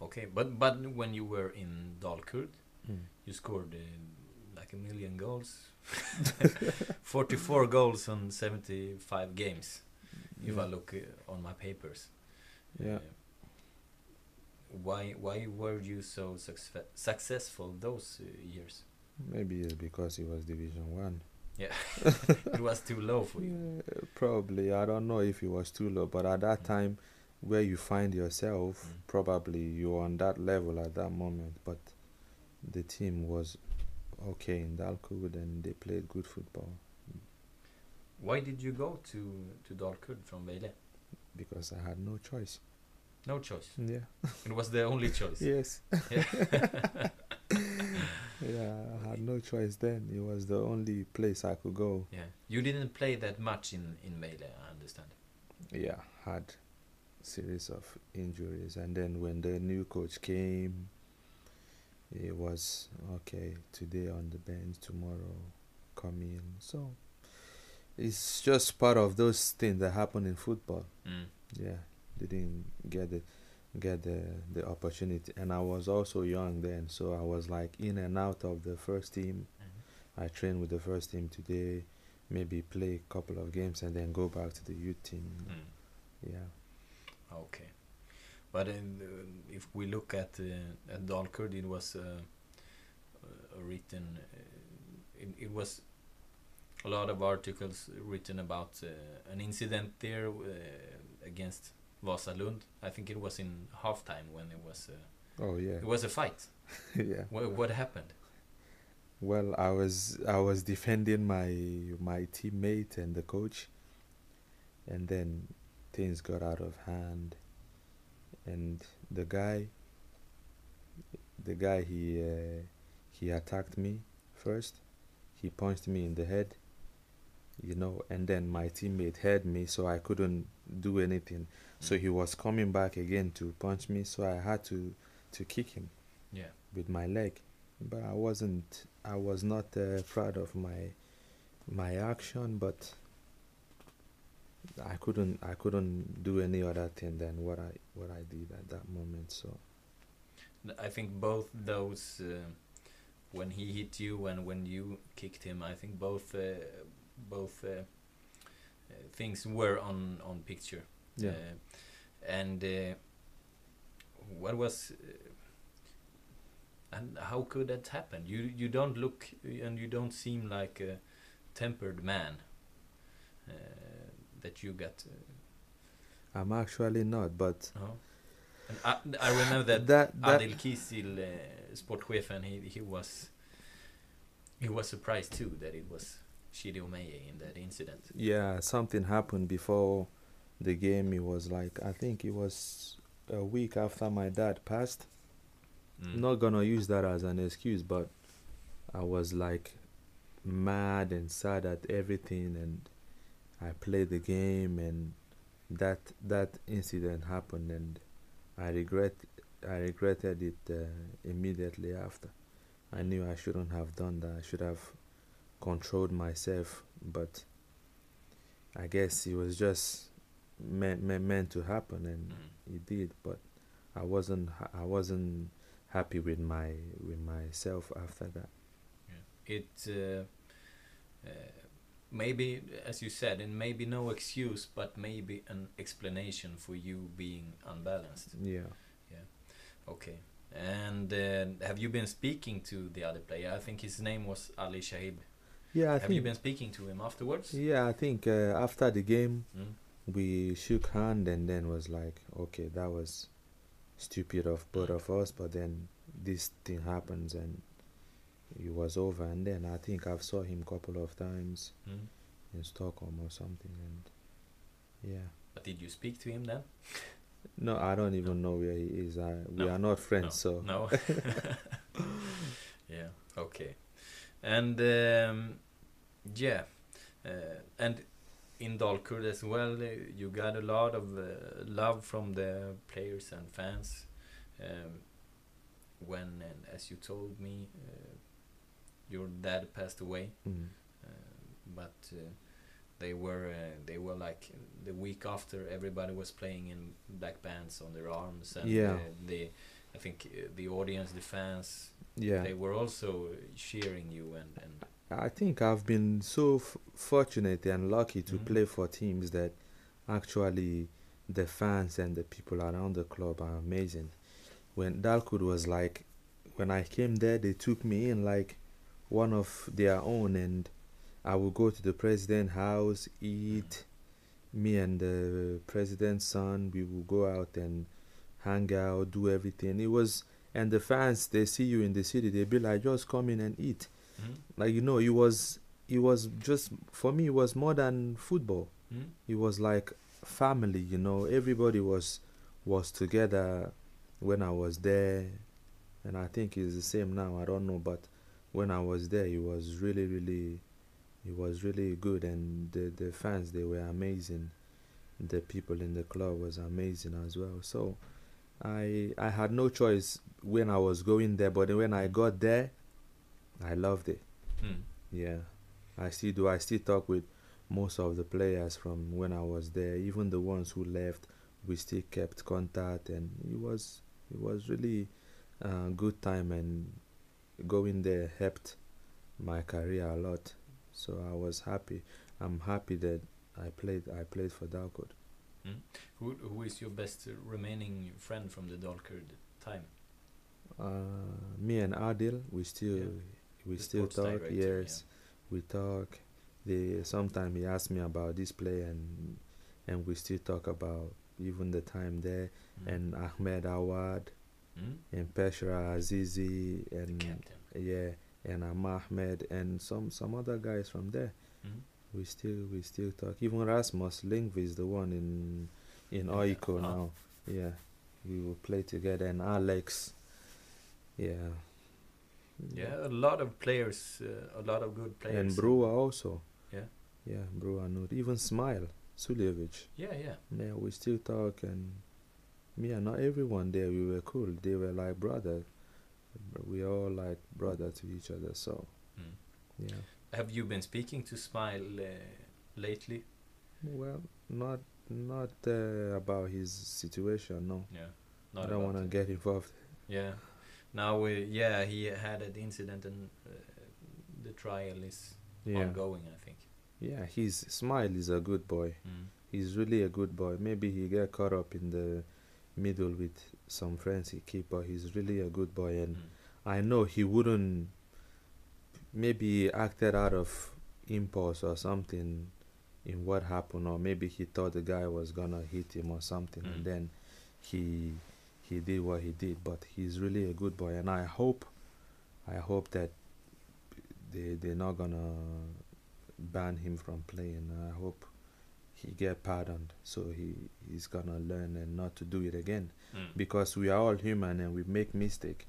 Okay, but but when you were in Dalkurd, you scored uh, like a million goals. *laughs* 44 goals on 75 games. If I look uh, on my papers. Yeah. Uh, why why were you so success- successful those uh, years? Maybe it's because it was Division One. Yeah, *laughs* it was too low for you. Yeah, probably. I don't know if it was too low, but at that time, where you find yourself, Mm. probably you're on that level at that moment. But the team was okay in Dalkurd and they played good football Why did you go to to Dalkurd from Vejle? because I had no choice. No choice. Yeah. It was the only *laughs* choice. Yes. *laughs* Yeah. I had no choice then. It was the only place I could go. Yeah, you didn't play that much in in Vejle, I understand. Yeah, had series of injuries, and then when the new coach came, it was okay today on the bench, tomorrow come in. So it's just part of those things that happen in football. Mm. Yeah, didn't get the get the the opportunity, and I was also young then, so I was like in and out of the first team. I trained with the first team today, maybe play a couple of games, and then go back to the youth team. Mm. Yeah. Okay. But in, uh, if we look at uh, at Dalkurd, it was uh, uh, written. Uh, it, it was a lot of articles written about uh, an incident there uh, against Vasalund. I think it was in halftime when it was. Uh, Oh yeah. it was a fight. *laughs* yeah. What, what happened? Well, I was I was defending my my teammate and the coach, and then things got out of hand, and the guy. The guy he uh, he attacked me first. He punched me in the head. You know, and then my teammate heard me, so I couldn't do anything. So he was coming back again to punch me, so I had to to kick him Yeah. with my leg but i wasn't i was not uh, proud of my my action but i couldn't i couldn't do any other thing than what i what i did at that moment so I think both those, uh, when he hit you and when you kicked him, I think both uh, both uh, uh, things were on on picture. Yeah Uh, and uh, what was uh, and how could that happen? You you don't look and you don't seem like a tempered man. Uh, that you got. Uh, i'm actually not but no? And I, I remember that that that Adil Kizil, uh, sportchefen, he he was he was surprised too that it was Chidi Omeje in that incident. yeah something happened before the game it was like i think it was a week after my dad passed Mm. not gonna use that as an excuse, but I was like mad and sad at everything, and I played the game, and that that incident happened, and I regret I regretted it uh, immediately after. I knew I shouldn't have done that. I should have controlled myself, but I guess it was just meant meant, meant to happen, and Mm. it did. But I wasn't ha- I wasn't happy with my with myself after that. It uh, uh, maybe, as you said, and maybe no excuse, but maybe an explanation for you being unbalanced. Yeah. Okay. And uh, have you been speaking to the other player? I think his name was Ali Shahib. Yeah, I have you been speaking to him afterwards? yeah, I think uh, after the game Mm. We shook hand and then was like, okay, that was stupid of both of us, but then this thing happens and it was over. And then I think I've saw him couple of times Mm. in Stockholm or something, and yeah. But did you speak to him then? No, I don't even know where he is. I, we No, are not friends, so No. *laughs* *laughs* yeah. Okay. And um, yeah, uh, and in Dalkurd as well, uh, you got a lot of uh, love from the players and fans. Um, when, and as you told me, uh, your dad passed away, mm, but uh, they were uh, they were like the week after everybody was playing in black bands on their arms and Yeah. uh, the I think uh, the audience the fans yeah. they were also cheering you and and I think I've been so f- fortunate and lucky to Mhm. play for teams that actually the fans and the people around the club are amazing. When Dalkurd was like, when I came there, they took me in like one of their own, and I would go to the president house, eat. Me and the president's son, we would go out and hang out, do everything. It was, and the fans, they see you in the city, they be like, just come in and eat Mhm. like you know it was it was just for me it was more than football. Mm? it was like family you know. Everybody was was together when i was there. And i think it's the same now. I don't know but when i was there it was really really it was really good. And the the fans they were amazing. The people in the club was amazing as well. So I I had no choice when I was going there, but when I got there, I loved it. Mm. Yeah, I still do. I still talk with most of the players from when I was there. Even the ones who left, we still kept contact, and it was it was really a good time. And going there helped my career a lot. So I was happy. I'm happy that I played. I played for Dalkurd. Who, who is your best remaining friend from the Dalkurd time? Uh, me and Adil, we still Yeah. We still talk. Yes, we talk. They sometimes he asks me about this play and and we still talk about even the time there Mm. and Ahmed Awad Mm? and Peshraw Azizi and yeah and Ahmed and some some other guys from there. Mm? We still we still talk. Even Rasmus Lingvi is the one in in Yeah. Oiko Ah. now. Yeah, we will play together and Alex. Yeah. Yeah, a lot of players, uh, a lot of good players. And Brwa also. Yeah. Yeah, Brwa not Even Smajl, Suljevic. Yeah, yeah. Yeah, we still talk and me and not everyone there we were cool. They were like brothers. We all like brother to each other, so Mm. yeah. Have you been speaking to Smajl uh, lately? Well, not not uh, about his situation, no. Yeah. I don't want to get involved. Yeah. Now, we yeah, he had an incident and uh, the trial is Yeah. ongoing, I think. Yeah, his smile is a good boy. Mm. He's really a good boy. Maybe he get caught up in the middle with some friends he keep, but he's really a good boy, and Mm. I know he wouldn't. Maybe acted out of impulse or something in what happened, or maybe he thought the guy was gonna hit him or something, Mm. and then he he did what he did. But he's really a good boy, and I hope, I hope that they they're not gonna ban him from playing. I hope he get pardoned so he he's gonna learn and not to do it again Mm. because we are all human and we make mistake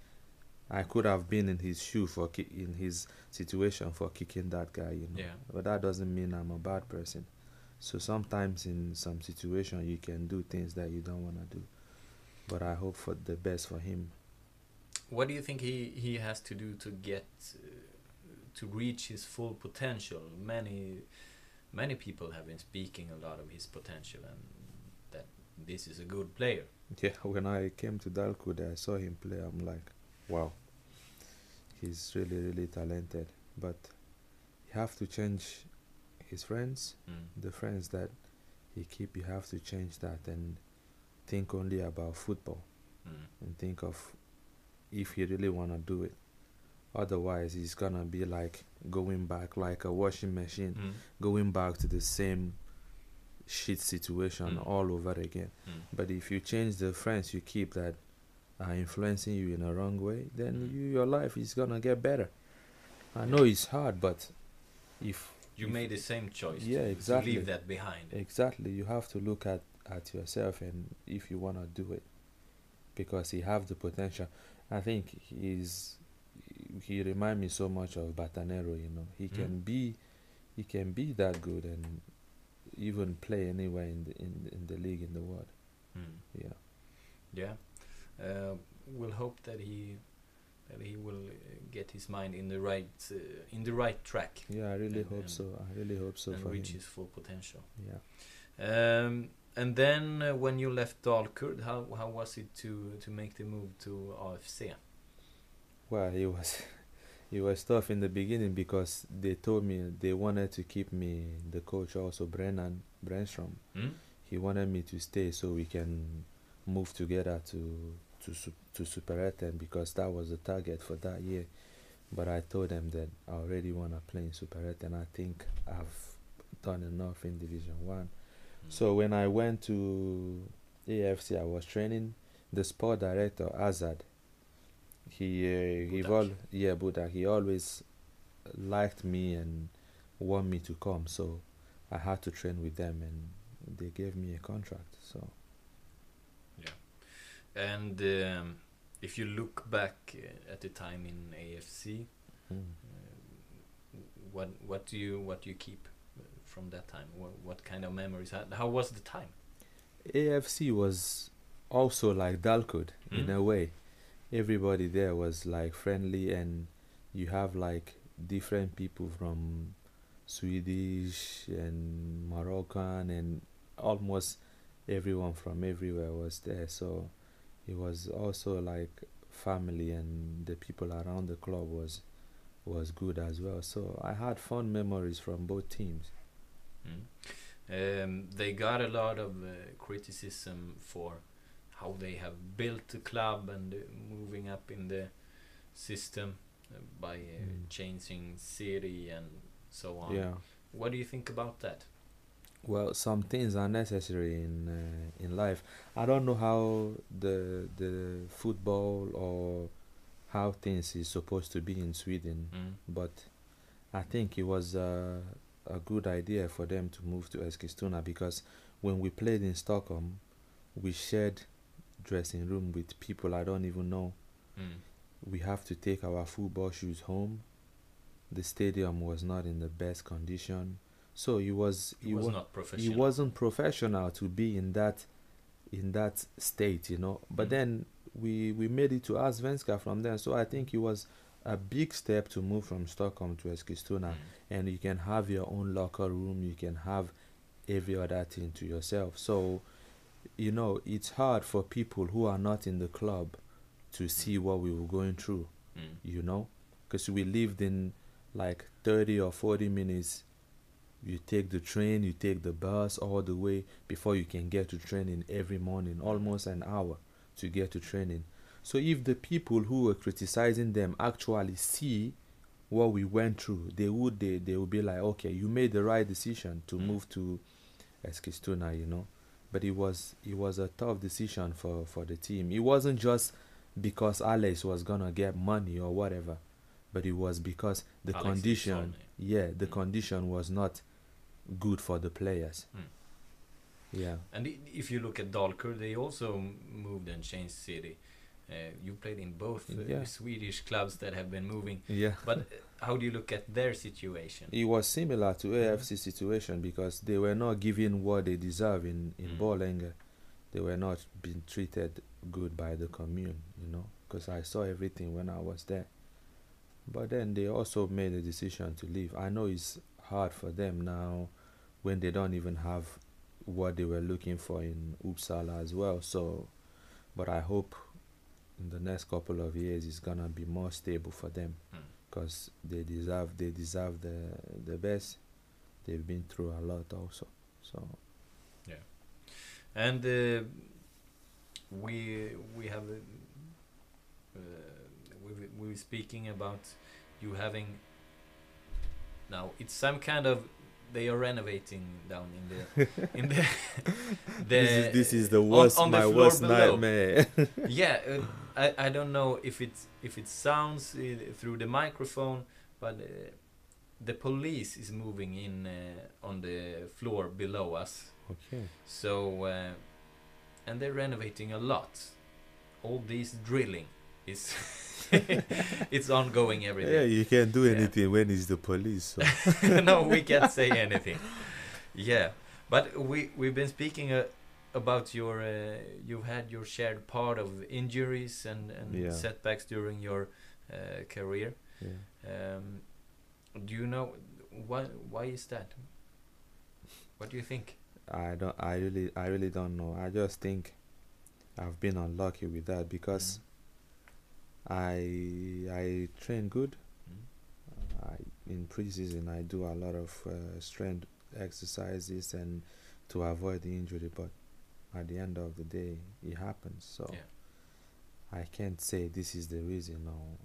i could have been in his shoe for ki- in his situation for kicking that guy you know Yeah. but that doesn't mean i'm a bad person so sometimes in some situation you can do things that you don't want to do but i hope for the best for him What do you think he, he has to do to get uh, to reach his full potential? Many many people have been speaking a lot of his potential and that this is a good player. yeah when i came to dalkurd i saw him play i'm like wow he's really really talented but you have to change his friends Mm. the friends that he keep you have to change that and think only about football Mm. and think of if you really want to do it otherwise it's gonna be like going back like a washing machine Mm. going back to the same shit situation Mm. all over again Mm. but if you change the friends you keep that are influencing you in a wrong way then Mm. you, your life is gonna get better i know it's hard but if You if- made the same choice. Yeah, to, exactly. To leave that behind. Exactly. You have to look at, at yourself and if you want to do it. Because he have the potential. I think he's he remind me so much of Batanero, you know. He Mm. can be he can be that good and even play anywhere in the in, in the league in the world. Mm. Yeah. Yeah. Uh, we'll hope that he that he will uh, get his mind in the right uh, in the right track Yeah, I really And- hope and- so. I really hope so and for reach him. his full potential. Yeah. Um, and then uh, when you left Dalkurd, how how was it to to make the move to AFC? Well, it was it was tough in the beginning because they told me they wanted to keep me the coach also Brennan Brännström. Hmm? he wanted me to stay so we can move together to to to Superettan because that was the target for that year. But I told them that I already want to play in Superettan and I think I've done enough in Division One. So when I went to AFC, I was training the sport director Azad. He uh, he al- yeah Budak. He always liked me and want me to come. So I had to train with them and they gave me a contract. So yeah, And um, if you look back uh, at the time in AFC, mm. uh, what what do you what do you keep from that time? What, what kind of memories? How, how was the time? AFC was also like Dalkurd in Mm. a way. Everybody there was like friendly, and you have like different people from Swedish and Moroccan, and almost everyone from everywhere was there. So it was also like family, and the people around the club was was good as well. So I had fun memories from both teams. Mm. Um, they got a lot of uh, criticism for how they have built the club and uh, moving up in the system uh, by uh, Mm. changing city and so on. Yeah. What do you think about that? Well, some things are necessary in uh, in life. I don't know how the the football or how things is supposed to be in Sweden, Mm. but I think it was uh, a good idea for them to move to Eskilstuna because when we played in Stockholm, we shared dressing room with people I don't even know. Mm. We have to take our football shoes home. The stadium was not in the best condition, so it was It was wa- not professional. it wasn't professional to be in that in that state you know but Mm. then we we made it to Asvenska from there so i think it was a big step to move from stockholm to eskilstuna. Mm. and you can have your own locker room you can have every other thing to yourself. So you know it's hard for people who are not in the club to see what we were going through Mm. you know? Because we lived in like 30 or 40 minutes. You take the train you take the bus all the way before you can get to training every morning almost an hour to get to training so if the people who were criticizing them actually see what we went through they would they, they would be like okay you made the right decision to Mm. move to Eskilstuna you know but it was it was a tough decision for for the team it wasn't just because Alex was gonna get money or whatever but it was because the Alex condition yeah the Mm. condition was not good for the players Mm. yeah And if you look at Dalkurd, they also moved and changed city. Uh, you played in both uh, Yeah. Swedish clubs that have been moving. yeah *laughs* But uh, how do you look at their situation? it was similar to AFC situation because they were not given what they deserve in in Mm. Borlänge. They were not being treated good by the commune, you know, because I saw everything when I was there. But then they also made a decision to leave. I know it's hard for them now when they don't even have what they were looking for in Uppsala as well. So, but I hope in the next couple of years it's gonna be more stable for them Mm. because they deserve they deserve the the best. They've been through a lot also. So yeah, And uh, we we have uh, we we were speaking about you having now it's some kind of they are renovating down in the *laughs* in the, the this is this is the worst on the my floor worst below. nightmare. *laughs* yeah uh, I, I don't know if it's if it sounds uh, through the microphone but uh, the police is moving in uh, on the floor below us okay. so uh, and they're renovating a lot all this drilling is *laughs* it's ongoing every Yeah, you can't do Yeah. anything when it's the police. So. *laughs* no we can't say *laughs* anything yeah but we we've been speaking uh, about your uh, you've had your shared part of injuries and, and Yeah. setbacks during your uh, career yeah. um, do you know why why is that what do you think I don't. I really. I really don't know. I just think I've been unlucky with that because I I train good. Mm. I in preseason I do a lot of uh, strength exercises and to avoid the injury, but at the end of the day, it happens. So Yeah. I can't say this is the reason or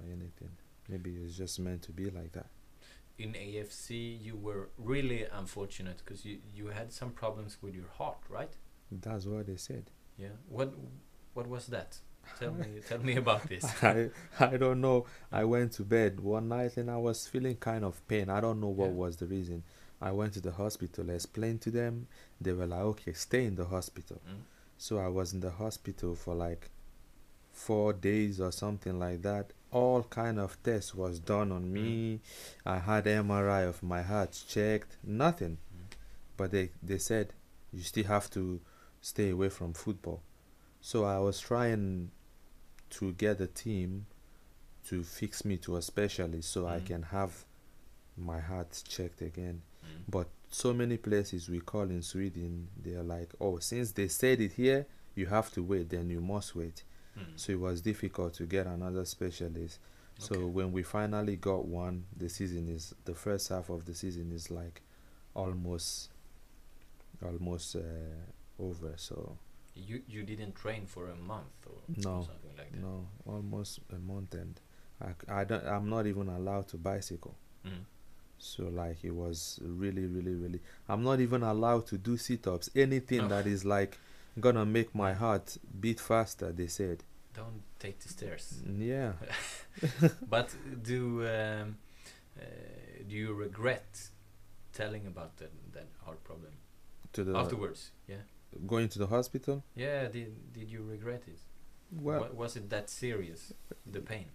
or anything. Maybe it's just meant to be like that. in AFC you were really unfortunate because you you had some problems with your heart, right? That's what they said. Yeah. What what was that? Tell me tell me about *laughs* this. I I don't know. I went to bed one night and I was feeling kind of pain. I don't know what Yeah. was the reason. I went to the hospital, explained to them. They were like, "Okay, stay in the hospital." Mm. So I was in the hospital for like four days or something like that. All kind of tests was done on me. I had MRI of my heart checked. Nothing. Mm. But they they said you still have to stay away from football. So I was trying to get a team to fix me to a specialist so I Mm. can have my heart checked again. Mm. But so many places we call in Sweden, they are like, oh, since they said it here, you have to wait, then you must wait. Mm. So it was difficult to get another specialist. So when we finally got one, the season is the first half of the season is like almost almost uh, over. So You you didn't train for a month or, or No, something like that. no, almost a month, and I, I don't I'm not even allowed to bicycle. Mm. So like it was really really really I'm not even allowed to do sit-ups. Anything No. that is like gonna make my heart beat faster. They said. Don't take the stairs. Yeah. *laughs* but do um, uh, do you regret telling about that that heart problem To the afterwards? Yeah. going to the hospital. Yeah. Did did you regret it? Well, Wa- was it that serious? The pain.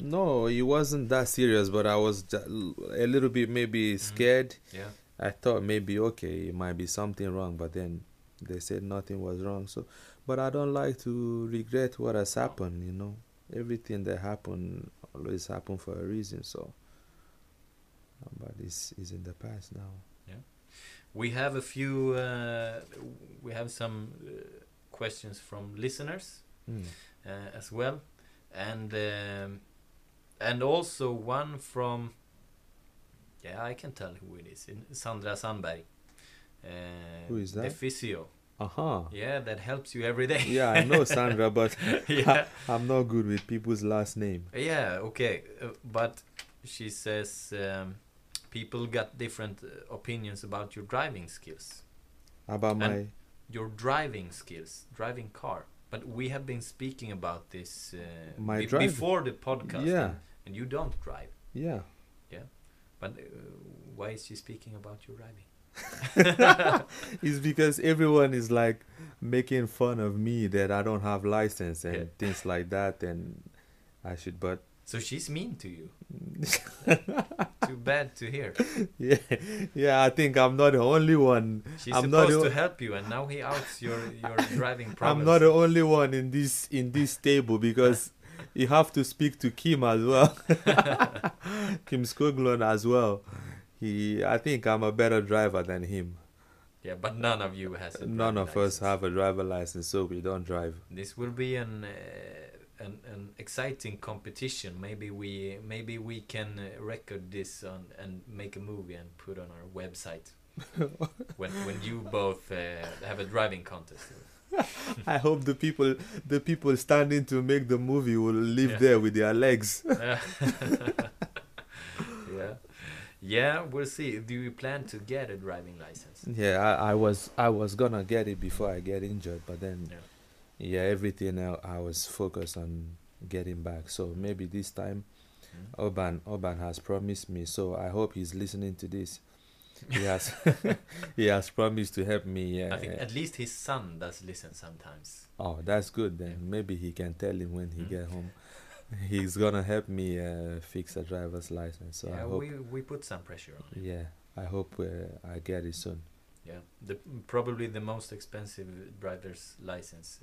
No, it wasn't that serious, but I was a little bit maybe scared. Yeah. I thought maybe okay, it might be something wrong, but then they said nothing was wrong. So, but I don't like to regret what has happened. You know, everything that happened always happened for a reason. So, but it's is in the past now. Yeah, We have a few. Uh, we have some uh, questions from listeners Mm. uh, as well, and um, and also one from. Yeah, I can tell who it is. Sandra Sandberg. Uh, Who is The that? physio. Uh huh. Yeah, that helps you every day. Yeah, I know Sandra, *laughs* but yeah. *laughs* I'm not good with people's last name. Yeah, okay. Uh, but she says um, people got different uh, opinions about your driving skills. About my And- Your driving skills, driving car. But we have been speaking about this uh, My driving- before the podcast. Yeah. And, you don't drive. yeah. Yeah. But uh, why is she speaking about you driving? *laughs* it's because everyone is like making fun of me that I don't have license and Yeah. things like that, and I should. But So she's mean to you. *laughs* Too bad to hear. yeah, yeah, I think I'm not the only one. She's I'm not supposed the to help you, and now he outs your your *laughs* driving I'm not the only one in this in this table because you have to speak to Kim as well. *laughs* Kim Skoglund as well. He, I think I'm a better driver than him. Yeah, but none of you has. A None of us have a driver license, so we don't drive. This will be an uh, an, an exciting competition. Maybe we maybe we can uh, record this on and make a movie and put on our website. *laughs* when when you both uh, have a driving contest. *laughs* I hope the people the people standing to make the movie will live Yeah. there with their legs. *laughs* *laughs* yeah. Yeah, we'll see. Do you plan to get a driving license? Yeah, I, I was I was gonna get it before I get injured, but then Yeah. yeah, everything I, I was focused on getting back. So maybe this time Mm. Oban Oban has promised me. So I hope he's listening to this. He has *laughs* he has promised to help me. Uh, I think at least his son does listen sometimes. oh, that's good. Then Yeah. maybe he can tell him when he Mm. get home. He's gonna help me uh, fix a driver's license. So I yeah, hope. we we put some pressure on. it. Yeah, I hope uh, I get it soon. Yeah, the probably the most expensive driver's license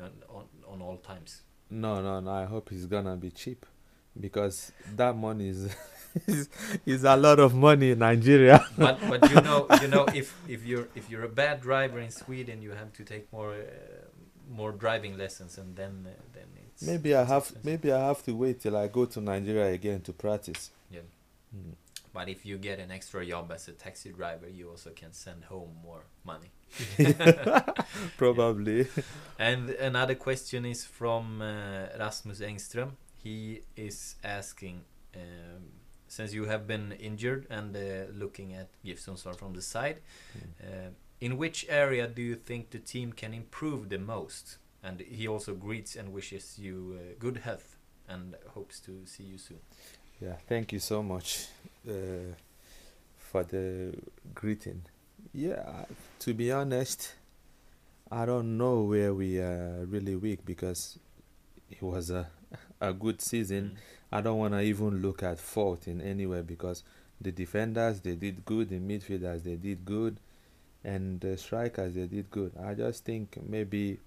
uh, on, on on all times. No, no, no. I hope it's gonna be cheap, because that money is *laughs* is, is a lot of money in Nigeria. but but you know you know if if you're if you're a bad driver in Sweden, you have to take more uh, more driving lessons, and then uh, then it's maybe I have expensive. maybe I have to wait till I go to Nigeria again to practice. Yeah. Mm. But if you get an extra job as a taxi driver, you also can send home more money. *laughs* Probably. *laughs* And another question is from uh, Rasmus Engström. He is asking, um, since you have been injured and uh, looking at GIF Sundsvall from the side, uh, in which area do you think the team can improve the most? And he also greets and wishes you uh, good health and hopes to see you soon. Yeah, thank you so much uh, for the greeting. Yeah, to be honest, I don't know where we are really weak because it was a a good season. I don't want to even look at fault in anywhere because the defenders they did good, the midfielders they did good, and the strikers they did good. I just think maybe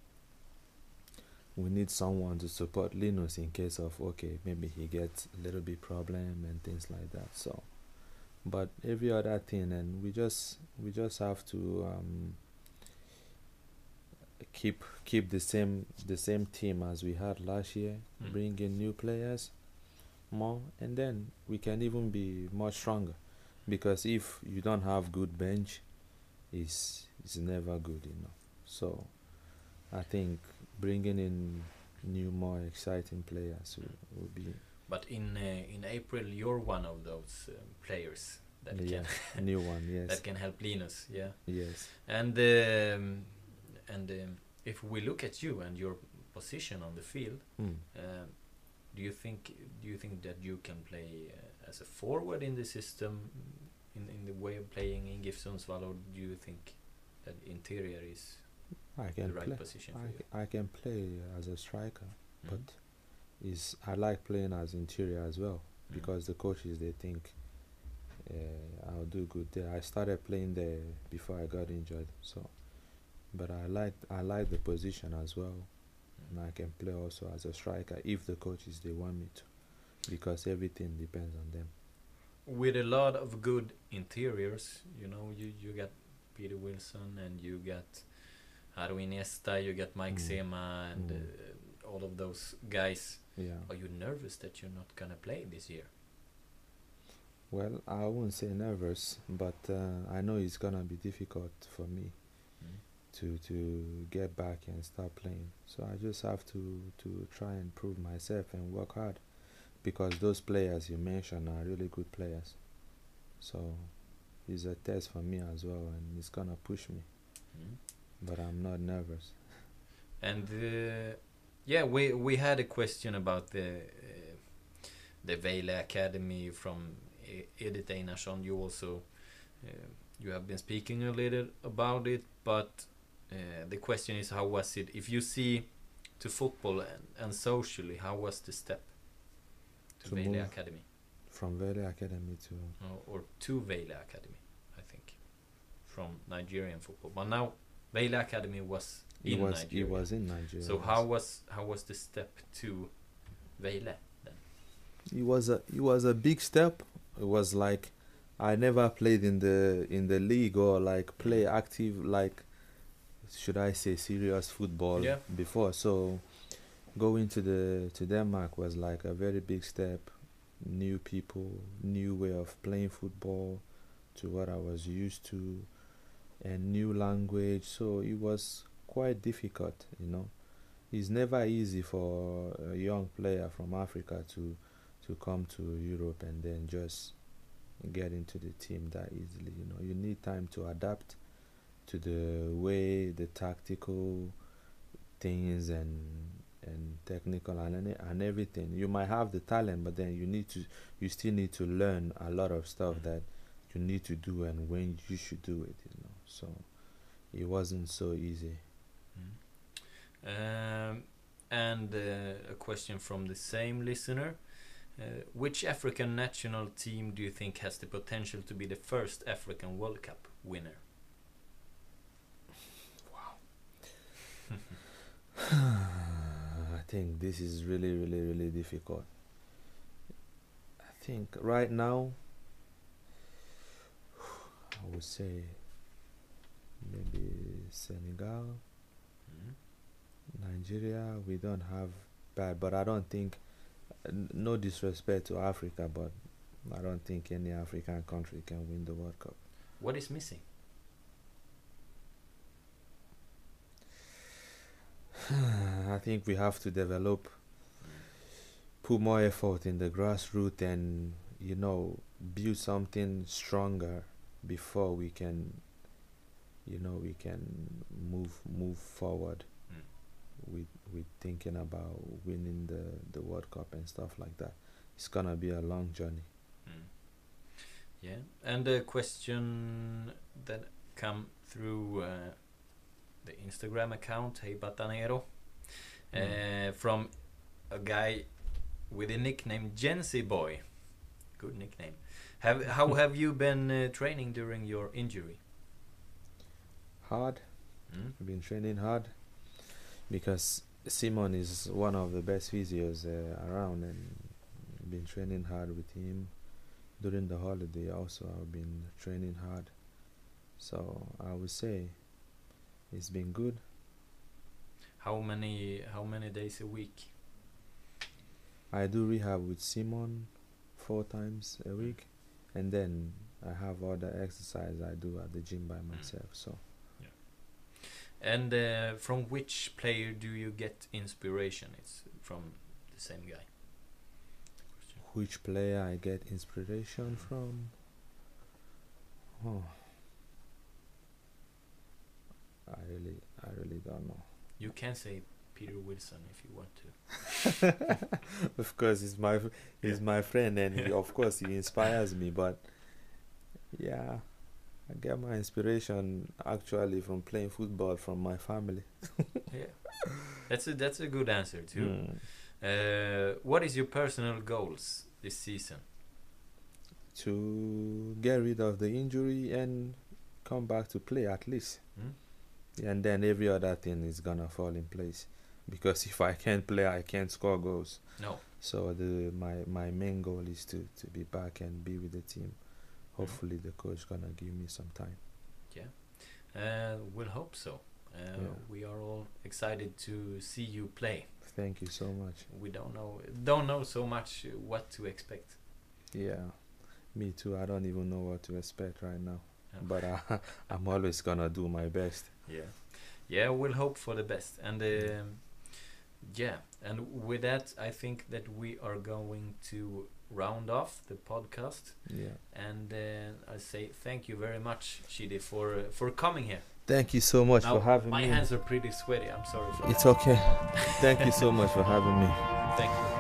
we need someone to support Linus in case of okay maybe he gets a little bit problem and things like that. So, but every other thing, and we just we just have to um, keep keep the same the same team as we had last year. Mm. Bring in new players, more, and then we can even be much stronger. Because if you don't have good bench, is is never good enough. So, I think bringing in new, more exciting players will, will be But in uh, in April, you're one of those um, players that yeah, can new one. *laughs* Yes, that can help Linus. Yeah. yes. And um, and um, if we look at you and your position on the field, Mm. um, do you think do you think that you can play uh, as a forward in the system, in in the way of playing in Sundsvall, or do you think that interior is I the right play. position for I, you? I can play as a striker, Mhm. but is I like playing as interior as well Mhm. because the coaches they think uh, I'll do good there. I started playing there before I got injured, so but I like I like the position as well, and I can play also as a striker if the coaches they want me to, because everything depends on them. with a lot of good interiors. You know, you you got Peter Wilson and you got Haru Iniesta, you got Mike Mm. Sema and Mm. uh, all of those guys. Yeah. Are you nervous that you're not gonna play this year? Well, I wouldn't say nervous, but uh, I know it's gonna be difficult for me to to get back and start playing. So I just have to to try and prove myself and work hard, because those players you mentioned are really good players. So it's a test for me as well, and it's gonna push me. But I'm not nervous. *laughs* And uh, yeah, we we had a question about the uh, the Vejle Academy from Edith Einarsson. You also uh, you have been speaking a little about it, but uh, the question is, how was it? If you see to football and, and socially, how was the step to, To Vejle. Academy From Vejle Academy to or, or to Vejle Academy? I think from Nigerian football, but now Vejle Academy was it in was Nigeria. it was in Nigeria. So how was how was the step to Vejle then? it was a it was a big step. It was like I never played in the in the league or like play active like should I say serious football Yeah. before. So going to the to Denmark was like a very big step. New people, new way of playing football to what I was used to and new language. So it was quite difficult, you know. It's never easy for a young player from Africa to to come to Europe and then just get into the team that easily. You know, you need time to adapt to the way the tactical things and and technical and and everything. You might have the talent, but then you need to you still need to learn a lot of stuff that you need to do and when you should do it. You know, so it wasn't so easy. Um, and uh, a question from the same listener. Uh, which African national team do you think has the potential to be the first African World Cup winner? *sighs* I think this is really, really, really difficult. I think right now, *sighs* I would say maybe Senegal, Nigeria. We don't have bad, but I don't think, no disrespect to Africa, but I don't think any African country can win the World Cup. What is missing? *sighs* I think we have to develop, put more effort in the grassroots, and you know, build something stronger before we can, you know, we can move move forward Mm. with with thinking about winning the the World Cup and stuff like that. It's gonna be a long journey. Mm. Yeah, and a question that come through uh, the Instagram account Hey Batanero uh, from a guy with a nickname Jency Boy. Good nickname. Have how *laughs* have you been uh, training during your injury? Hard. Mm? I've been training hard because Simon is one of the best physios uh, around, and been training hard with him during the holiday. Also, I've been training hard, so I would say it's been good. How many how many days a week? I do rehab with Simon four times a week, and then I have other exercise I do at the gym by myself. So yeah. And uh, from which player do you get inspiration? It's from the same guy. which player I get inspiration from? Oh, I really, I really don't know. You can say Peter Wilson if you want to. *laughs* of course, he's my he's Yeah. my friend, and he, of course he inspires me. But yeah, I get my inspiration actually from playing football from my family. *laughs* Yeah, that's a that's a good answer too. Mm. Uh, what is your personal goals this season? To get rid of the injury and come back to play at least, Hmm? And then every other thing is gonna fall in place. Because if I can't play, I can't score goals. No. So the my my main goal is to to be back and be with the team. Hopefully, the coach gonna give me some time. Yeah, uh, we'll hope so. Uh, Yeah. We are all excited to see you play. Thank you so much. We don't know don't know so much what to expect. Yeah, me too. I don't even know what to expect right now. But I, *laughs* I'm always gonna do my best. Yeah, yeah. We'll hope for the best, and um, yeah, and with that, I think that we are going to round off the podcast, Yeah. and uh, I say thank you very much, Chidi, for uh, for coming here. Thank you so much Now, for having my me. My hands are pretty sweaty. I'm sorry for It's that. okay. *laughs* Thank you so much for having me. Thank you.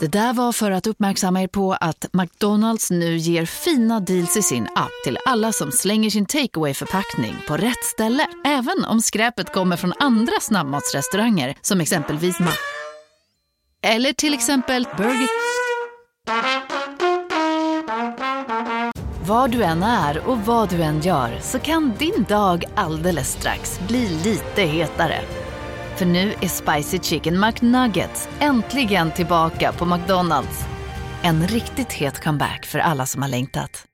Det där var för att uppmärksamma er på att McDonalds nu ger fina deals i sin app till alla som slänger sin takeaway förpackning på rätt ställe. Även om skräpet kommer från andra snabbmatsrestauranger som exempelvis Ma... Eller till exempel Burger... Var du än är och vad du än gör så kan din dag alldeles strax bli lite hetare. För nu är Spicy Chicken McNuggets äntligen tillbaka på McDonalds. En riktigt het comeback för alla som har längtat.